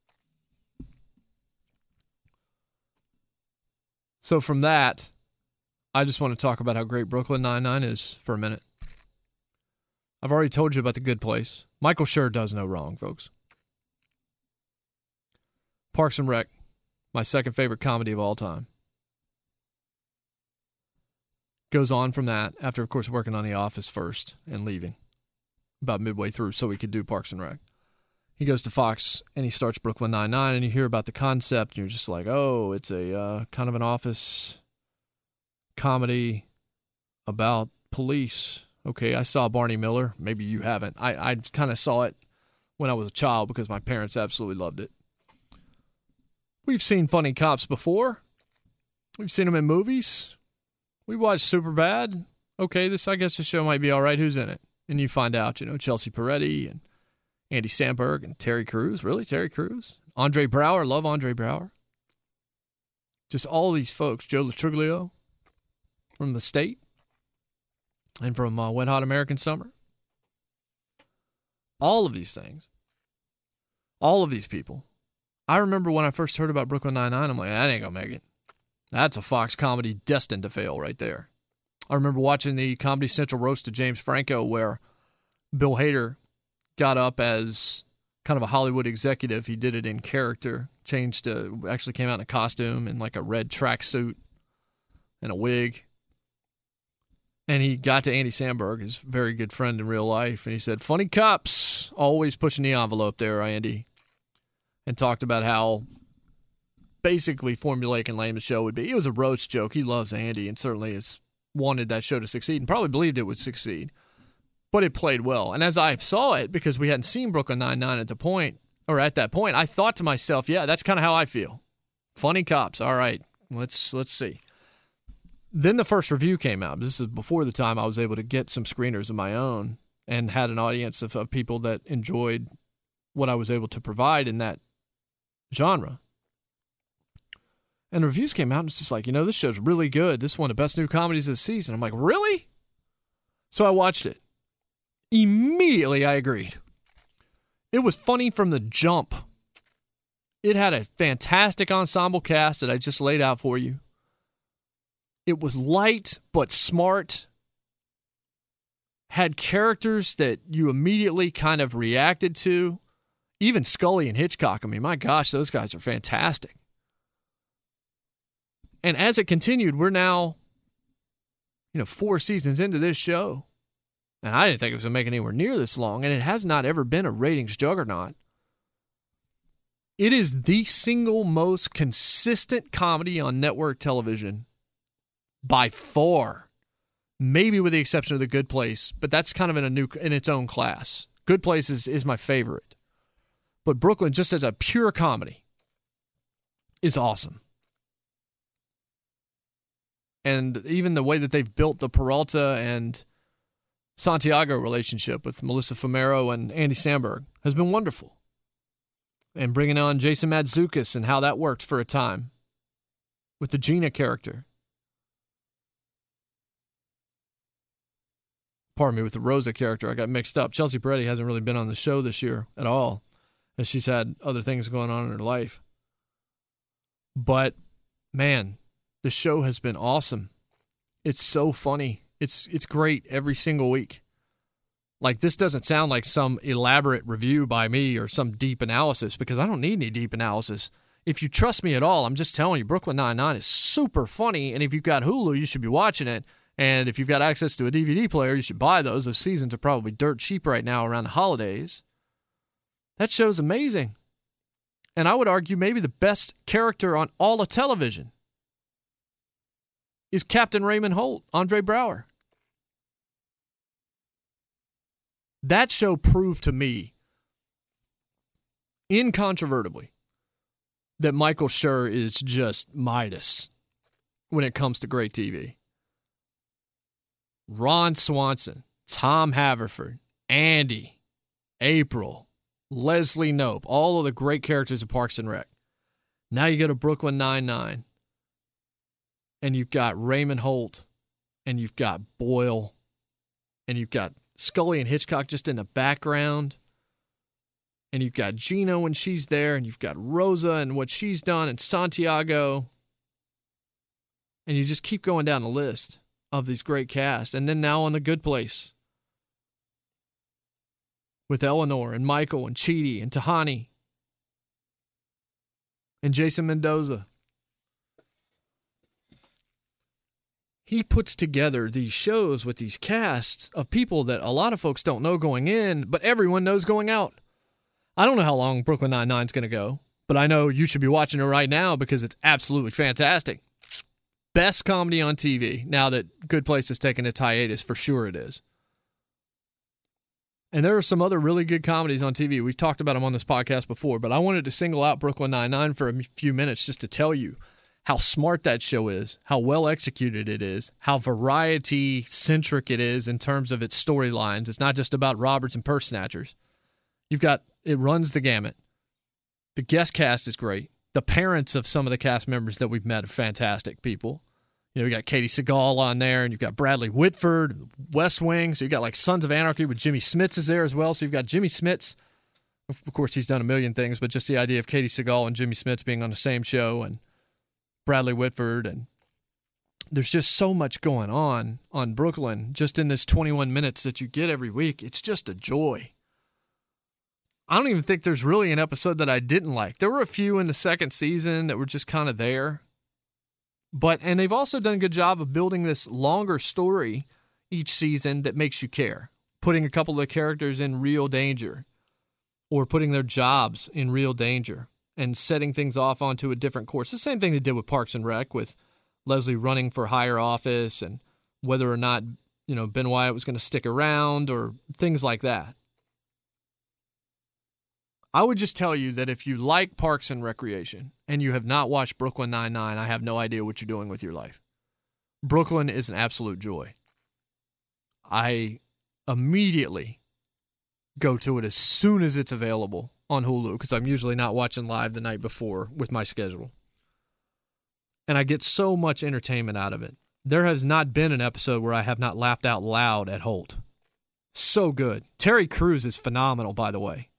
So, from that, I just want to talk about how great Brooklyn Nine-Nine is for a minute. I've already told you about the good place. Michael Schur does no wrong, folks. Parks and Rec, my second favorite comedy of all time. Goes on from that after, of course, working on The Office first and leaving about midway through so he could do Parks and Rec. He goes to Fox and he starts Brooklyn Nine Nine, and you hear about the concept, and you're just like, oh, it's a uh, kind of an office comedy about police. Okay, I saw Barney Miller. Maybe you haven't. I, I kind of saw it when I was a child because my parents absolutely loved it. We've seen funny cops before. We've seen them in movies. We watched Superbad. Okay, this I guess the show might be all right. Who's in it? And you find out, you know, Chelsea Peretti and Andy Samberg and Terry Crews. Really, Terry Crews? Andre Braugher. Love Andre Braugher. Just all these folks. Joe Lo Truglio from the state and from uh, Wet Hot American Summer. All of these things. All of these people. I remember when I first heard about Brooklyn Nine-Nine, I'm like, that ain't to make it. That's a Fox comedy destined to fail right there. I remember watching the Comedy Central roast of James Franco where Bill Hader got up as kind of a Hollywood executive. He did it in character, changed to actually came out in a costume and like a red tracksuit and a wig. And he got to Andy Samberg, his very good friend in real life, and he said, Funny cops, always pushing the envelope there, Andy. And talked about how basically formulaic and lame the show would be. It was a roast joke. He loves Andy and certainly is wanted that show to succeed and probably believed it would succeed. But it played well. And as I saw it, because we hadn't seen Brooklyn Nine-Nine at the point, or at that point, I thought to myself, yeah, that's kind of how I feel. Funny cops. All right, let's let's see. Then the first review came out. This is before the time I was able to get some screeners of my own and had an audience of, of people that enjoyed what I was able to provide in that genre. And the reviews came out and it's just like, you know, this show's really good. This is one of the best new comedies of the season. I'm like, really? So I watched it. Immediately I agreed. It was funny from the jump. It had a fantastic ensemble cast that I just laid out for you. It was light but smart. Had characters that you immediately kind of reacted to. Even Scully and Hitchcock. I mean, my gosh, those guys are fantastic. And as it continued, we're now, you know, four seasons into this show. And I didn't think it was going to make anywhere near this long. And it has not ever been a ratings juggernaut. It is the single most consistent comedy on network television by far. Maybe with the exception of The Good Place, but that's kind of in a new in its own class. Good Place is, is my favorite. But Brooklyn, just as a pure comedy, is awesome and even the way that they've built the Peralta and Santiago relationship with Melissa Fumero and Andy Samberg has been wonderful. And bringing on Jason Mantzoukas and how that worked for a time with the Gina character. Pardon me, with the Rosa character, I got mixed up. Chelsea Peretti hasn't really been on the show this year at all, as she's had other things going on in her life. But man, the show has been awesome. It's so funny. It's it's great every single week. Like this doesn't sound like some elaborate review by me or some deep analysis because I don't need any deep analysis. If you trust me at all, I'm just telling you Brooklyn Nine-Nine is super funny and if you've got Hulu, you should be watching it. And if you've got access to a DVD player, you should buy those. Those seasons are probably dirt cheap right now around the holidays. That show's amazing. And I would argue maybe the best character on all of television is Captain Raymond Holt, Andre Braugher. That show proved to me, incontrovertibly, that Michael Schur is just Midas when it comes to great TV. Ron Swanson, Tom Haverford, Andy, April, Leslie Knope, all of the great characters of Parks and Rec. Now you go to Brooklyn Nine-Nine and you've got Raymond Holt, and you've got Boyle, and you've got Scully and Hitchcock just in the background, and you've got Gina when she's there, and you've got Rosa and what she's done, and Santiago, and you just keep going down the list of these great casts, and then now on the Good Place with Eleanor and Michael and Chidi and Tahani and Jason Mendoza. He puts together these shows with these casts of people that a lot of folks don't know going in, but everyone knows going out. I don't know how long Brooklyn Nine-Nine is going to go, but I know you should be watching it right now because it's absolutely fantastic. Best comedy on TV now that Good Place has taken its hiatus, for sure it is. And there are some other really good comedies on TV. We've talked about them on this podcast before, but I wanted to single out Brooklyn Nine-Nine for a few minutes just to tell you – how smart that show is, how well executed it is, how variety centric it is in terms of its storylines. It's not just about Roberts and purse snatchers. You've got it runs the gamut. The guest cast is great. The parents of some of the cast members that we've met are fantastic people. You know, you got Katey Sagal on there, and you've got Bradley Whitford, West Wing. So you've got like Sons of Anarchy with Jimmy Smits is there as well. So you've got Jimmy Smits. Of course, he's done a million things, but just the idea of Katey Sagal and Jimmy Smits being on the same show and Bradley Whitford and there's just so much going on on Brooklyn just in this 21 minutes that you get every week. It's just a joy. I don't even think there's really an episode that I didn't like. There were a few in the second season that were just kind of there. But and they've also done a good job of building this longer story each season that makes you care. Putting a couple of characters in real danger or putting their jobs in real danger and setting things off onto a different course. The same thing they did with Parks and Rec with Leslie running for higher office and whether or not, you know, Ben Wyatt was going to stick around or things like that. I would just tell you that if you like Parks and Recreation and you have not watched Brooklyn Nine-Nine, I have no idea what you're doing with your life. Brooklyn is an absolute joy. I immediately go to it as soon as it's available on Hulu because I'm usually not watching live the night before with my schedule. And I get so much entertainment out of it. There has not been an episode where I have not laughed out loud at Holt. So good. Terry Crews is phenomenal, by the way.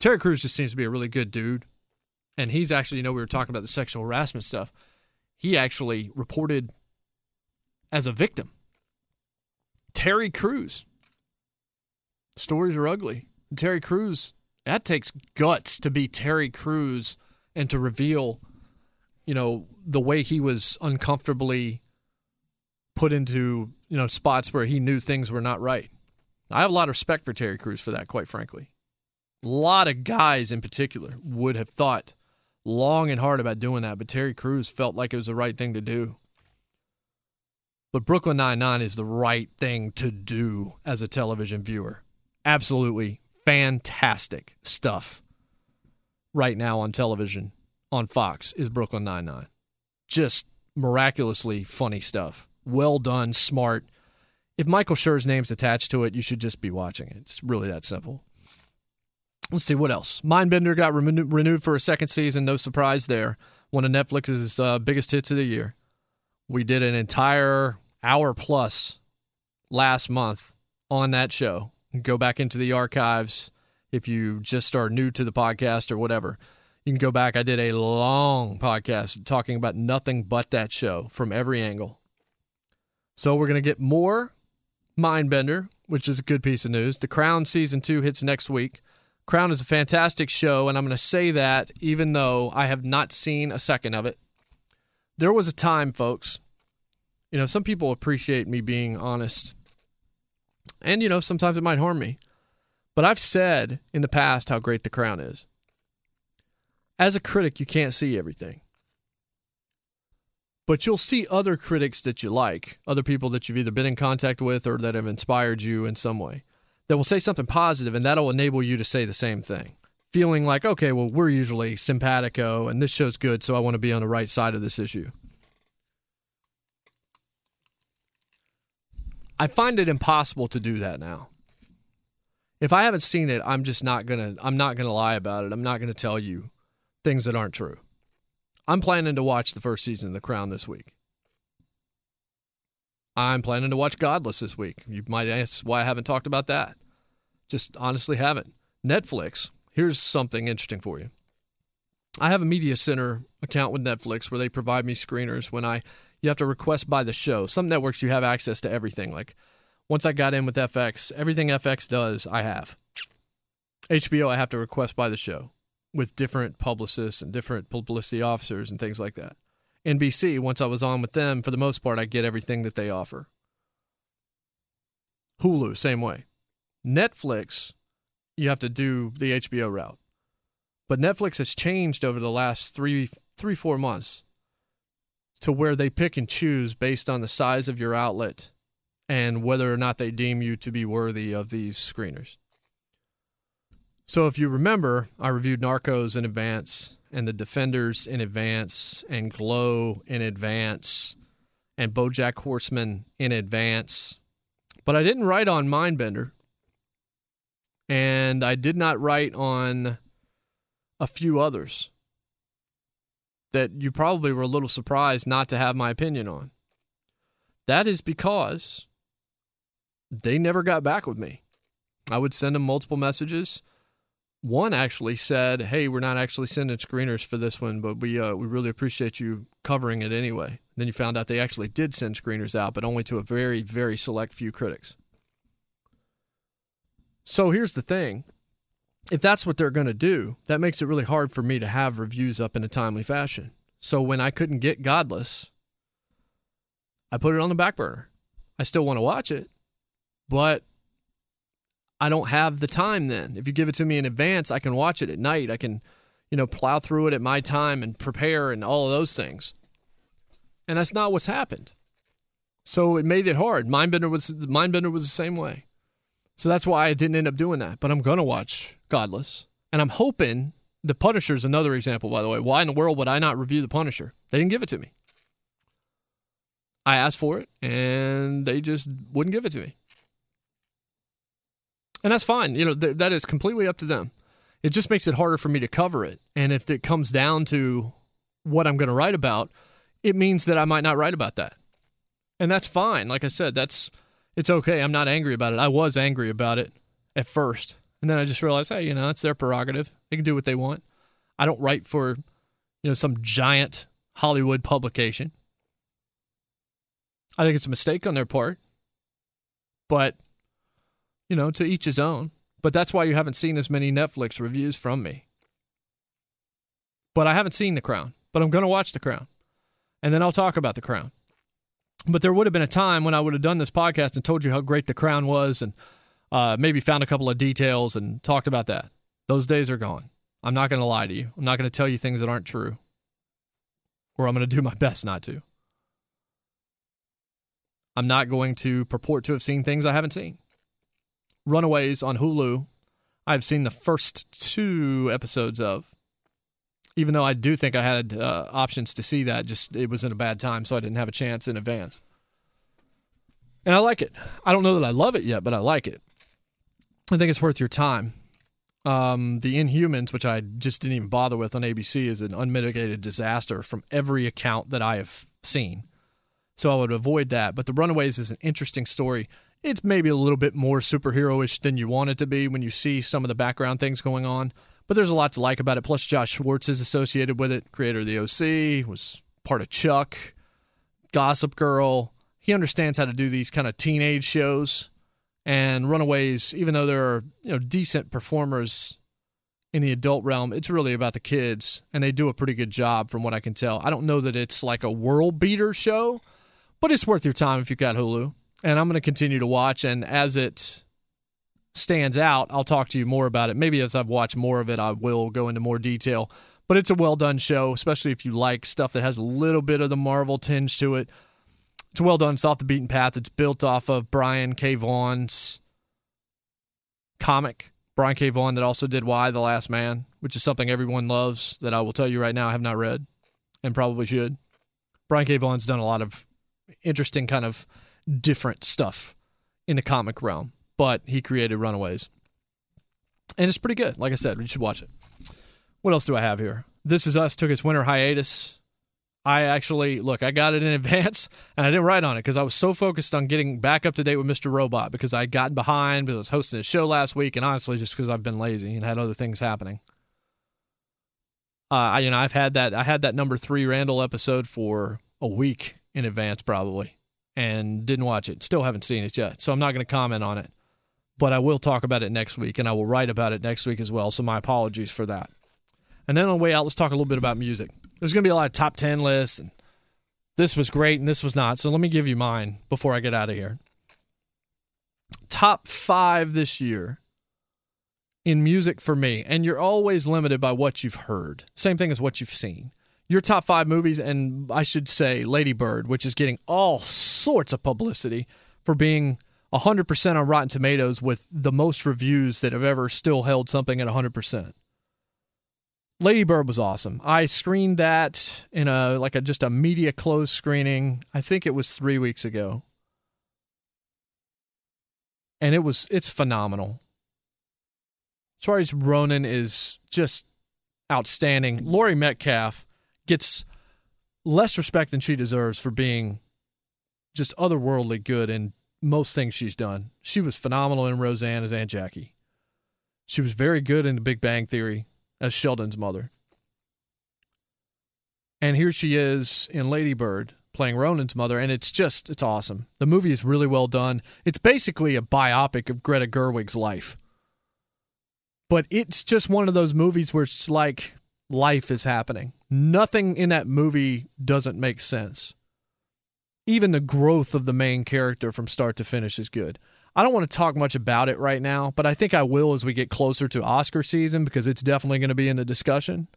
Terry Crews just seems to be a really good dude. And he's actually, you know, we were talking about the sexual harassment stuff. He actually reported as a victim. Terry Crews. Stories are ugly. Terry Crews, that takes guts to be Terry Crews and to reveal, you know, the way he was uncomfortably put into, you know, spots where he knew things were not right. I have a lot of respect for Terry Crews for that, quite frankly. A lot of guys in particular would have thought long and hard about doing that, but Terry Crews felt like it was the right thing to do. But Brooklyn Nine-Nine is the right thing to do as a television viewer. Absolutely fantastic stuff right now on television on Fox is Brooklyn Nine-Nine. Just miraculously funny stuff. Well done, smart. If Michael Schur's name's attached to it, you should just be watching it. It's really that simple. Let's see what else. Mindhunter got re- renewed for a second season. No surprise there. One of Netflix's uh, biggest hits of the year. We did an entire hour plus last month on that show. Go back into the archives if you just are new to the podcast or whatever. You can go back. I did a long podcast talking about nothing but that show from every angle. So we're going to get more Mindhunter, which is a good piece of news. The Crown season two hits next week. Crown is a fantastic show, and I'm going to say that even though I have not seen a second of it. There was a time, folks. You know, some people appreciate me being honest. And, you know, sometimes it might harm me. But I've said in the past how great The Crown is. As a critic, you can't see everything. But you'll see other critics that you like, other people that you've either been in contact with or that have inspired you in some way that will say something positive, and that'll enable you to say the same thing. Feeling like, okay, well, we're usually simpatico, and this show's good, so I want to be on the right side of this issue. I find it impossible to do that now. If I haven't seen it, I'm just not gonna. I'm not gonna lie about it. I'm not gonna tell you things that aren't true. I'm planning to watch the first season of The Crown this week. I'm planning to watch Godless this week. You might ask why I haven't talked about that. Just honestly haven't. Netflix, here's something interesting for you. I have a media center account with Netflix where they provide me screeners when I you have to request by the show. Some networks you have access to everything. Like once I got in with FX, everything FX does, I have. HBO I have to request by the show with different publicists and different publicity officers and things like that. NBC, once I was on with them, for the most part, I get everything that they offer. Hulu, same way. Netflix, you have to do the HBO route. But Netflix has changed over the last three, three, four months to where they pick and choose based on the size of your outlet and whether or not they deem you to be worthy of these screeners. So if you remember, I reviewed Narcos in advance and The Defenders in advance and Glow in advance and BoJack Horseman in advance. But I didn't write on Mindhunter. And I did not write on a few others that you probably were a little surprised not to have my opinion on. That is because they never got back with me. I would send them multiple messages one actually said, "Hey, we're not actually sending screeners for this one, but we uh, we really appreciate you covering it anyway." And then you found out they actually did send screeners out, but only to a very very select few critics. So here's the thing: if that's what they're going to do, that makes it really hard for me to have reviews up in a timely fashion. So when I couldn't get Godless, I put it on the back burner. I still want to watch it, but I don't have the time then. If you give it to me in advance, I can watch it at night. I can, you know, plow through it at my time and prepare and all of those things. And that's not what's happened. So it made it hard. Mindhunter was Mindhunter was the same way. So that's why I didn't end up doing that. But I'm gonna watch Godless. And I'm hoping the Punisher is another example, by the way. Why in the world would I not review the Punisher? They didn't give it to me. I asked for it and they just wouldn't give it to me and that's fine. You know, th- that is completely up to them. it just makes it harder for me to cover it. And if it comes down to what I'm going to write about, it means that I might not write about that. And that's fine. Like I said, that's it's okay. I'm not angry about it. I was angry about it at first. And then I just realized, hey, you know, it's their prerogative. They can do what they want. I don't write for, you know, some giant Hollywood publication. I think it's a mistake on their part. But, you know, to each his own. But that's why you haven't seen as many Netflix reviews from me. But I haven't seen The Crown. But I'm going to watch The Crown. And then I'll talk about The Crown. But there would have been a time when I would have done this podcast and told you how great The Crown was and uh, maybe found a couple of details and talked about that. Those days are gone. I'm not going to lie to you. I'm not going to tell you things that aren't true. Or I'm going to do my best not to. I'm not going to purport to have seen things I haven't seen. Runaways on Hulu, I've seen the first two episodes of. Even though I do think I had uh, options to see that, just it was in a bad time, so I didn't have a chance in advance. And I like it. I don't know that I love it yet, but I like it. I think it's worth your time. Um, the Inhumans, which I just didn't even bother with on ABC, is an unmitigated disaster from every account that I have seen. So I would avoid that. But The Runaways is an interesting story. It's maybe a little bit more superheroish than you want it to be when you see some of the background things going on. But there's a lot to like about it. Plus, Josh Schwartz is associated with it, creator of the OC, was part of Chuck, Gossip Girl. He understands how to do these kind of teenage shows and Runaways, even though there are you know decent performers in the adult realm, it's really about the kids, and they do a pretty good job from what I can tell. I don't know that it's like a world beater show, but it's worth your time if you've got Hulu. And I'm going to continue to watch, and as it stands out, I'll talk to you more about it. Maybe as I've watched more of it, I will go into more detail. But it's a well done show, especially if you like stuff that has a little bit of the Marvel tinge to it it's well done. It's off the beaten path. It's built off of Brian K. Vaughan's comic. Brian K. Vaughan that also did Y The Last Man, which is something everyone loves that I will tell you right now I have not read and probably should. Brian K. Vaughan's done a lot of interesting kind of different stuff in the comic realm, but he created Runaways. And it's pretty good. Like I said, you should watch it. What else do I have here? This Is Us took its winter hiatus. I actually look, I got it in [LAUGHS] advance and I didn't write on it because I was so focused on getting back up to date with Mr. Robot because I would gotten behind because I was hosting a show last week and honestly just because I've been lazy and had other things happening. Uh, I, you know, I've had that I had that number three Randall episode for a week in advance probably and didn't watch it. Still haven't seen it yet, so I'm not going to comment on it. But I will talk about it next week and I will write about it next week as well. So my apologies for that. And then on the way out, let's talk a little bit about music there's going to be a lot of top 10 lists and this was great and this was not. So let me give you mine before I get out of here. Top 5 this year in music for me, and you're always limited by what you've heard. Same thing as what you've seen. Your top 5 movies and I should say Lady Bird, which is getting all sorts of publicity for being 100% on Rotten Tomatoes with the most reviews that have ever still held something at 100%. Lady Bird was awesome. I screened that in a like a just a media closed screening. I think it was three weeks ago, and it was it's phenomenal. Saoirse Ronan is just outstanding. Laurie Metcalf gets less respect than she deserves for being just otherworldly good in most things she's done. She was phenomenal in Roseanne as Aunt Jackie. She was very good in The Big Bang Theory as Sheldon's mother. And here she is in Lady Bird playing Ronan's mother, and it's just, it's awesome. The movie is really well done. It's basically a biopic of Greta Gerwig's life. But it's just one of those movies where it's like life is happening. Nothing in that movie doesn't make sense. Even the growth of the main character from start to finish is good. I don't want to talk much about it right now, but I think I will as we get closer to Oscar season because it's definitely going to be in the discussion.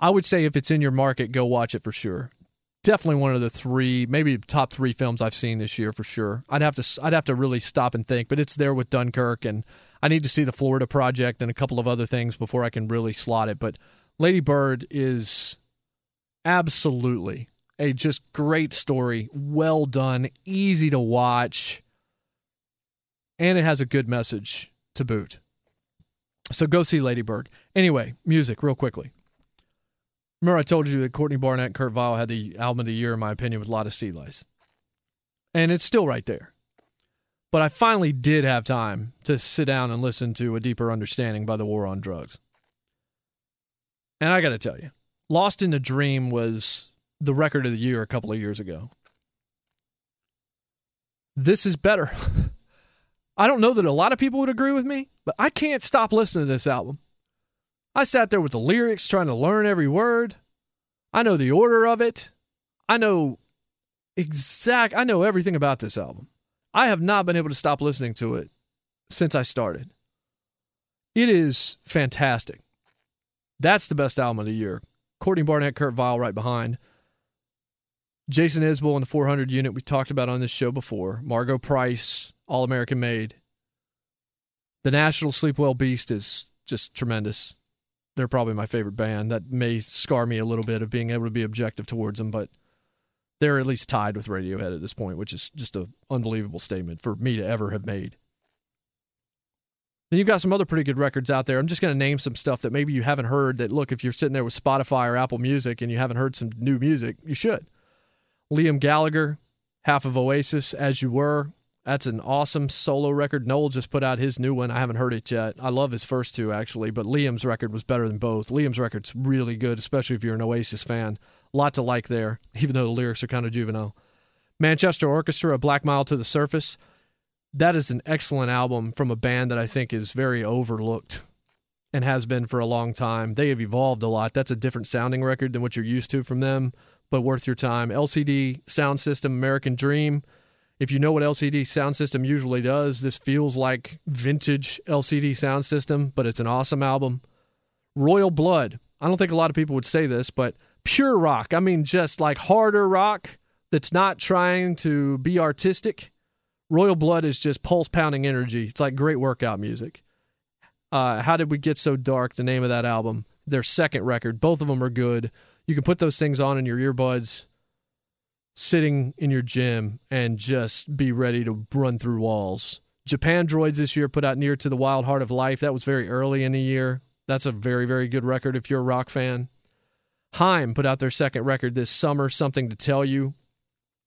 I would say if it's in your market, go watch it for sure. Definitely one of the three, maybe top three films I've seen this year for sure. I'd have to, I'd have to really stop and think, but it's there with Dunkirk, and I need to see the Florida Project and a couple of other things before I can really slot it. But Lady Bird is absolutely a just great story, well done, easy to watch and it has a good message to boot. So go see Ladybird. Anyway, music, real quickly. Remember, I told you that Courtney Barnett and Kurt Vile had the album of the year, in my opinion, with a lot of sea lice. And it's still right there. But I finally did have time to sit down and listen to A Deeper Understanding by the War on Drugs. And I got to tell you, Lost in a Dream was the record of the year a couple of years ago. This is better. [LAUGHS] I don't know that a lot of people would agree with me, but I can't stop listening to this album. I sat there with the lyrics trying to learn every word. I know the order of it. I know exact I know everything about this album. I have not been able to stop listening to it since I started. It is fantastic. That's the best album of the year. Courtney Barnett, Kurt Vile right behind. Jason Isbell in the 400 unit we talked about on this show before. Margo Price, All American Made. The National Sleep Well Beast is just tremendous they're probably my favorite band. That may scar me a little bit of being able to be objective towards them, but they're at least tied with Radiohead at this point, which is just an unbelievable statement for me to ever have made. Then you've got some other pretty good records out there. I'm just going to name some stuff that maybe you haven't heard. That look, if you're sitting there with Spotify or Apple Music and you haven't heard some new music, you should. Liam Gallagher, half of Oasis, As You Were, that's an awesome solo record. Noel just put out his new one. I haven't heard it yet. I love his first two actually, but Liam's record was better than both. Liam's record's really good, especially if you're an Oasis fan. Lot to like there, [LAUGHS] even though the lyrics are kind of juvenile. Manchester Orchestra, A Black Mile to the Surface. That is an excellent album from a band that I think is very overlooked and has been for a long time. They have evolved a lot. That's a different sounding record than what you're used to from them, but worth your time. LCD Soundsystem, American Dream if you know what LCD Soundsystem usually does, this feels like vintage LCD Soundsystem, but it's an awesome album. Royal Blood. I don't think a lot of people would say this, but pure rock. I mean, just like harder rock that's not trying to be artistic. Royal Blood is just pulse pounding energy. It's like great workout music. Uh, How Did We Get So Dark? The name of that album. Their second record. Both of them are good. You can put those things on in your earbuds sitting in your gym and just be ready to run through walls. Japandroids this year put out Near to the Wild Heart of Life. That was very early in the year. That's a very, very good record if you're a rock fan. Haim put out their second record this summer, Something to Tell You.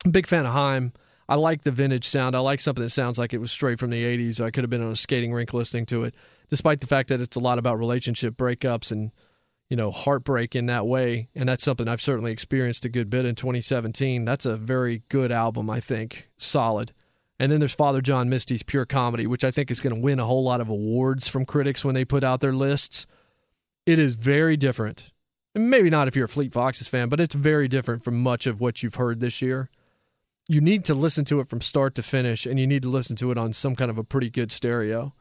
big fan of Haim. I like the vintage sound. I like something that sounds like it was straight from the 80s. I could have been on a skating rink listening to it, despite the fact that it's a lot about relationship breakups and you know, heartbreak in that way. And that's something I've certainly experienced a good bit in 2017. That's a very good album, I think. Solid. And then there's Father John Misty's Pure Comedy, which I think is going to win a whole lot of awards from critics when they put out their lists. It is very different. Maybe not if you're a Fleet Foxes fan, but it's very different from much of what you've heard this year. You need to listen to it from start to finish, and you need to listen to it on some kind of a pretty good stereo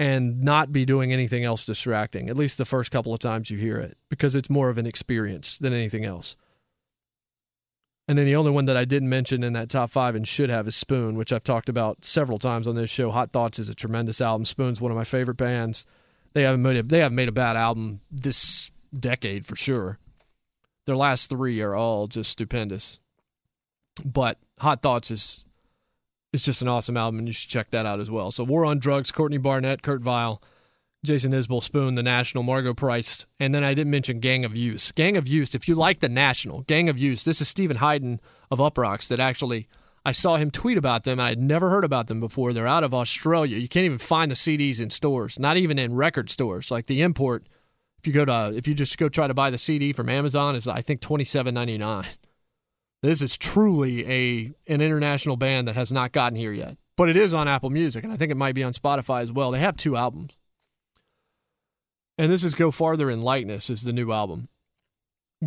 and not be doing anything else distracting, at least the first couple of times you hear it, because it's more of an experience than anything else. And then the only one that I didn't mention in that top five and should have is Spoon, which I've talked about several times on this show. Hot Thoughts is a tremendous album. Spoon's one of my favorite bands. They haven't made a, they haven't made a bad album this decade for sure. Their last three are all just stupendous. But Hot Thoughts is it's just an awesome album, and you should check that out as well. So, War on Drugs, Courtney Barnett, Kurt Vile, Jason Isbell, Spoon, The National, Margo Price, and then I didn't mention Gang of Youth. Gang of Youth, if you like The National, Gang of Youth, this is Stephen Hyden of Uproxx that actually I saw him tweet about them. I had never heard about them before. They're out of Australia. You can't even find the CDs in stores, not even in record stores. Like the import, if you go to if you just go try to buy the CD from Amazon, is I think twenty seven ninety nine. This is truly a an international band that has not gotten here yet. But it is on Apple Music, and I think it might be on Spotify as well. They have two albums. And this is Go Farther in Lightness is the new album.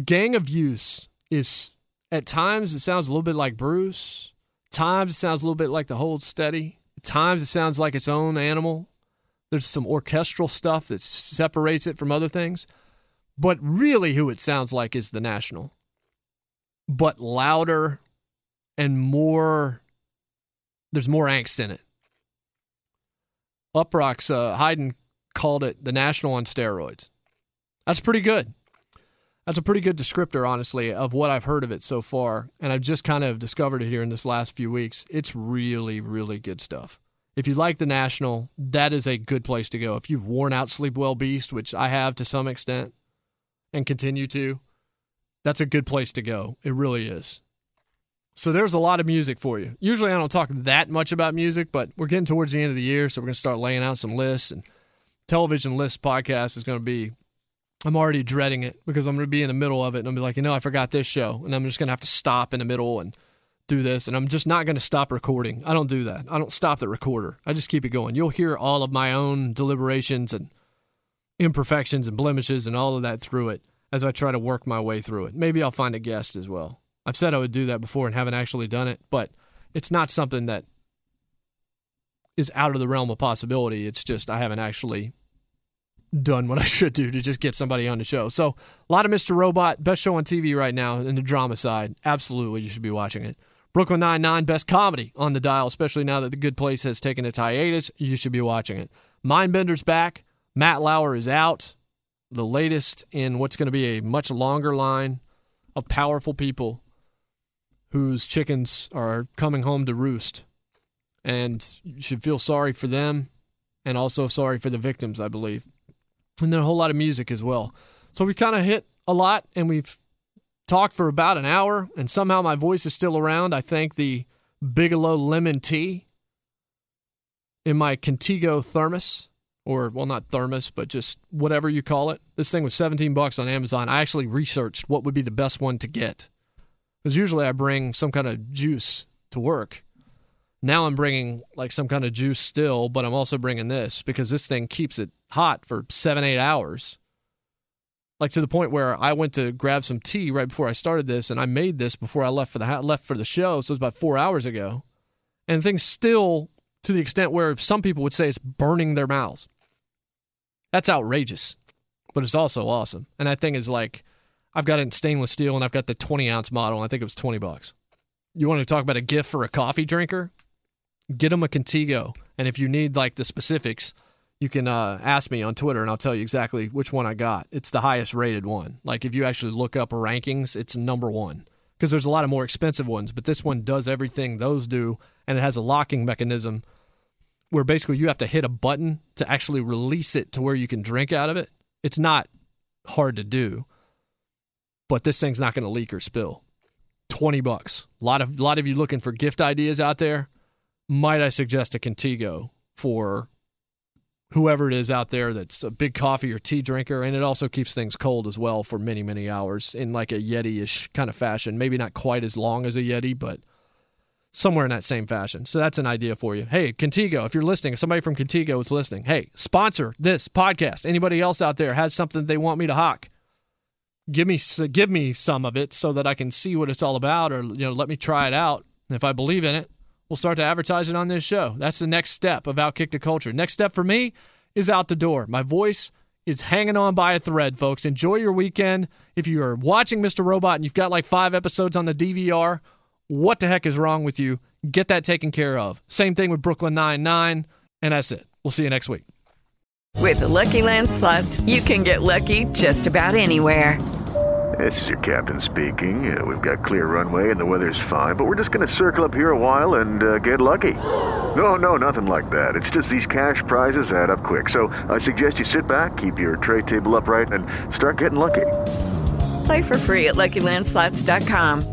Gang of Youths is at times it sounds a little bit like Bruce. Times it sounds a little bit like the Hold Steady. At times it sounds like its own animal. There's some orchestral stuff that separates it from other things. But really who it sounds like is the National but louder and more. There's more angst in it. Uproxx uh, Hyden called it the National on steroids. That's pretty good. That's a pretty good descriptor, honestly, of what I've heard of it so far. And I've just kind of discovered it here in this last few weeks. It's really, really good stuff. If you like the National, that is a good place to go. If you've worn out Sleep Well Beast, which I have to some extent and continue to, that's a good place to go. It really is. So there's a lot of music for you. Usually I don't talk that much about music, but we're getting towards the end of the year, so we're going to start laying out some lists and television list podcast is going to be I'm already dreading it because I'm going to be in the middle of it and I'll be like, you know, I forgot this show and I'm just going to have to stop in the middle and do this and I'm just not going to stop recording. I don't do that. I don't stop the recorder. I just keep it going. You'll hear all of my own deliberations and imperfections and blemishes and all of that through it as I try to work my way through it. Maybe I'll find a guest as well. I've said I would do that before and haven't actually done it, but it's not something that is out of the realm of possibility. It's just I haven't actually done what [LAUGHS] I should do to just get somebody on the show. So, a lot of Mr. Robot, best show on TV right now in the drama side. Absolutely, you should be watching it. Brooklyn Nine-Nine, best comedy on the dial, especially now that The Good Place has taken its hiatus. You should be watching it. Mindbender's back. Matt Lauer is out. The latest in what's going to be a much longer line of powerful people whose chickens are coming home to roost. And you should feel sorry for them and also sorry for the victims, I believe. And then a whole lot of music as well. So we kind of hit a lot and we've talked for about an hour, and somehow my voice is still around. I thank the Bigelow lemon tea in my Contigo thermos, or well, not thermos, but just whatever you call it. This thing was 17 bucks on Amazon. I actually researched what would be the best one to get. Because usually I bring some kind of juice to work. Now I'm bringing like some kind of juice still, but I'm also bringing this because this thing keeps it hot for seven, eight hours. Like to the point where I went to grab some tea right before I started this, and I made this before I left for the left for the show. So it was about four hours ago, and things still to the extent where some people would say it's burning their mouths. That's outrageous, but it's also awesome. And that thing is like I've got it in stainless steel and I've got the 20 ounce model. And I think it was 20 bucks. You want to talk about a gift for a coffee drinker? Get them a Contigo. And if you need like the specifics, you can uh, ask me on Twitter and I'll tell you exactly which one I got. It's the highest rated one. Like if you actually look up rankings, it's number one because there's a lot of more expensive ones, but this one does everything those do and it has a locking mechanism where basically you have to hit a button to actually release it to where you can drink out of it. It's not hard to do but this thing's not going to leak or spill. 20 bucks. A lot of lot of you looking for gift ideas out there. Might I suggest a Contigo for whoever it is out there that's a big coffee or tea drinker and it also keeps things cold as well for many many hours in like a Yeti-ish kind of fashion. Maybe not quite as long as a Yeti, but somewhere in that same fashion. So that's an idea for you. Hey, Contigo, if you're listening, if somebody from Contigo is listening, hey, sponsor this podcast. Anybody else out there has something they want me to hawk? give me give me some of it so that I can see what it's all about, or you know, let me try it out. And if I believe in it, we'll start to advertise it on this show. That's the next step of Outkick the Culture. Next step for me is out the door. My voice is hanging on by a thread, folks. Enjoy your weekend. If you are watching Mr. Robot and you've got like five episodes on the DVR, what the heck is wrong with you? Get that taken care of. Same thing with Brooklyn Nine Nine, and that's it. We'll see you next week. With the Lucky Land slots, you can get lucky just about anywhere. This is your captain speaking. Uh, we've got clear runway and the weather's fine, but we're just going to circle up here a while and uh, get lucky. No, no, nothing like that. It's just these cash prizes add up quick. So I suggest you sit back, keep your tray table upright, and start getting lucky. Play for free at LuckyLandSlots.com.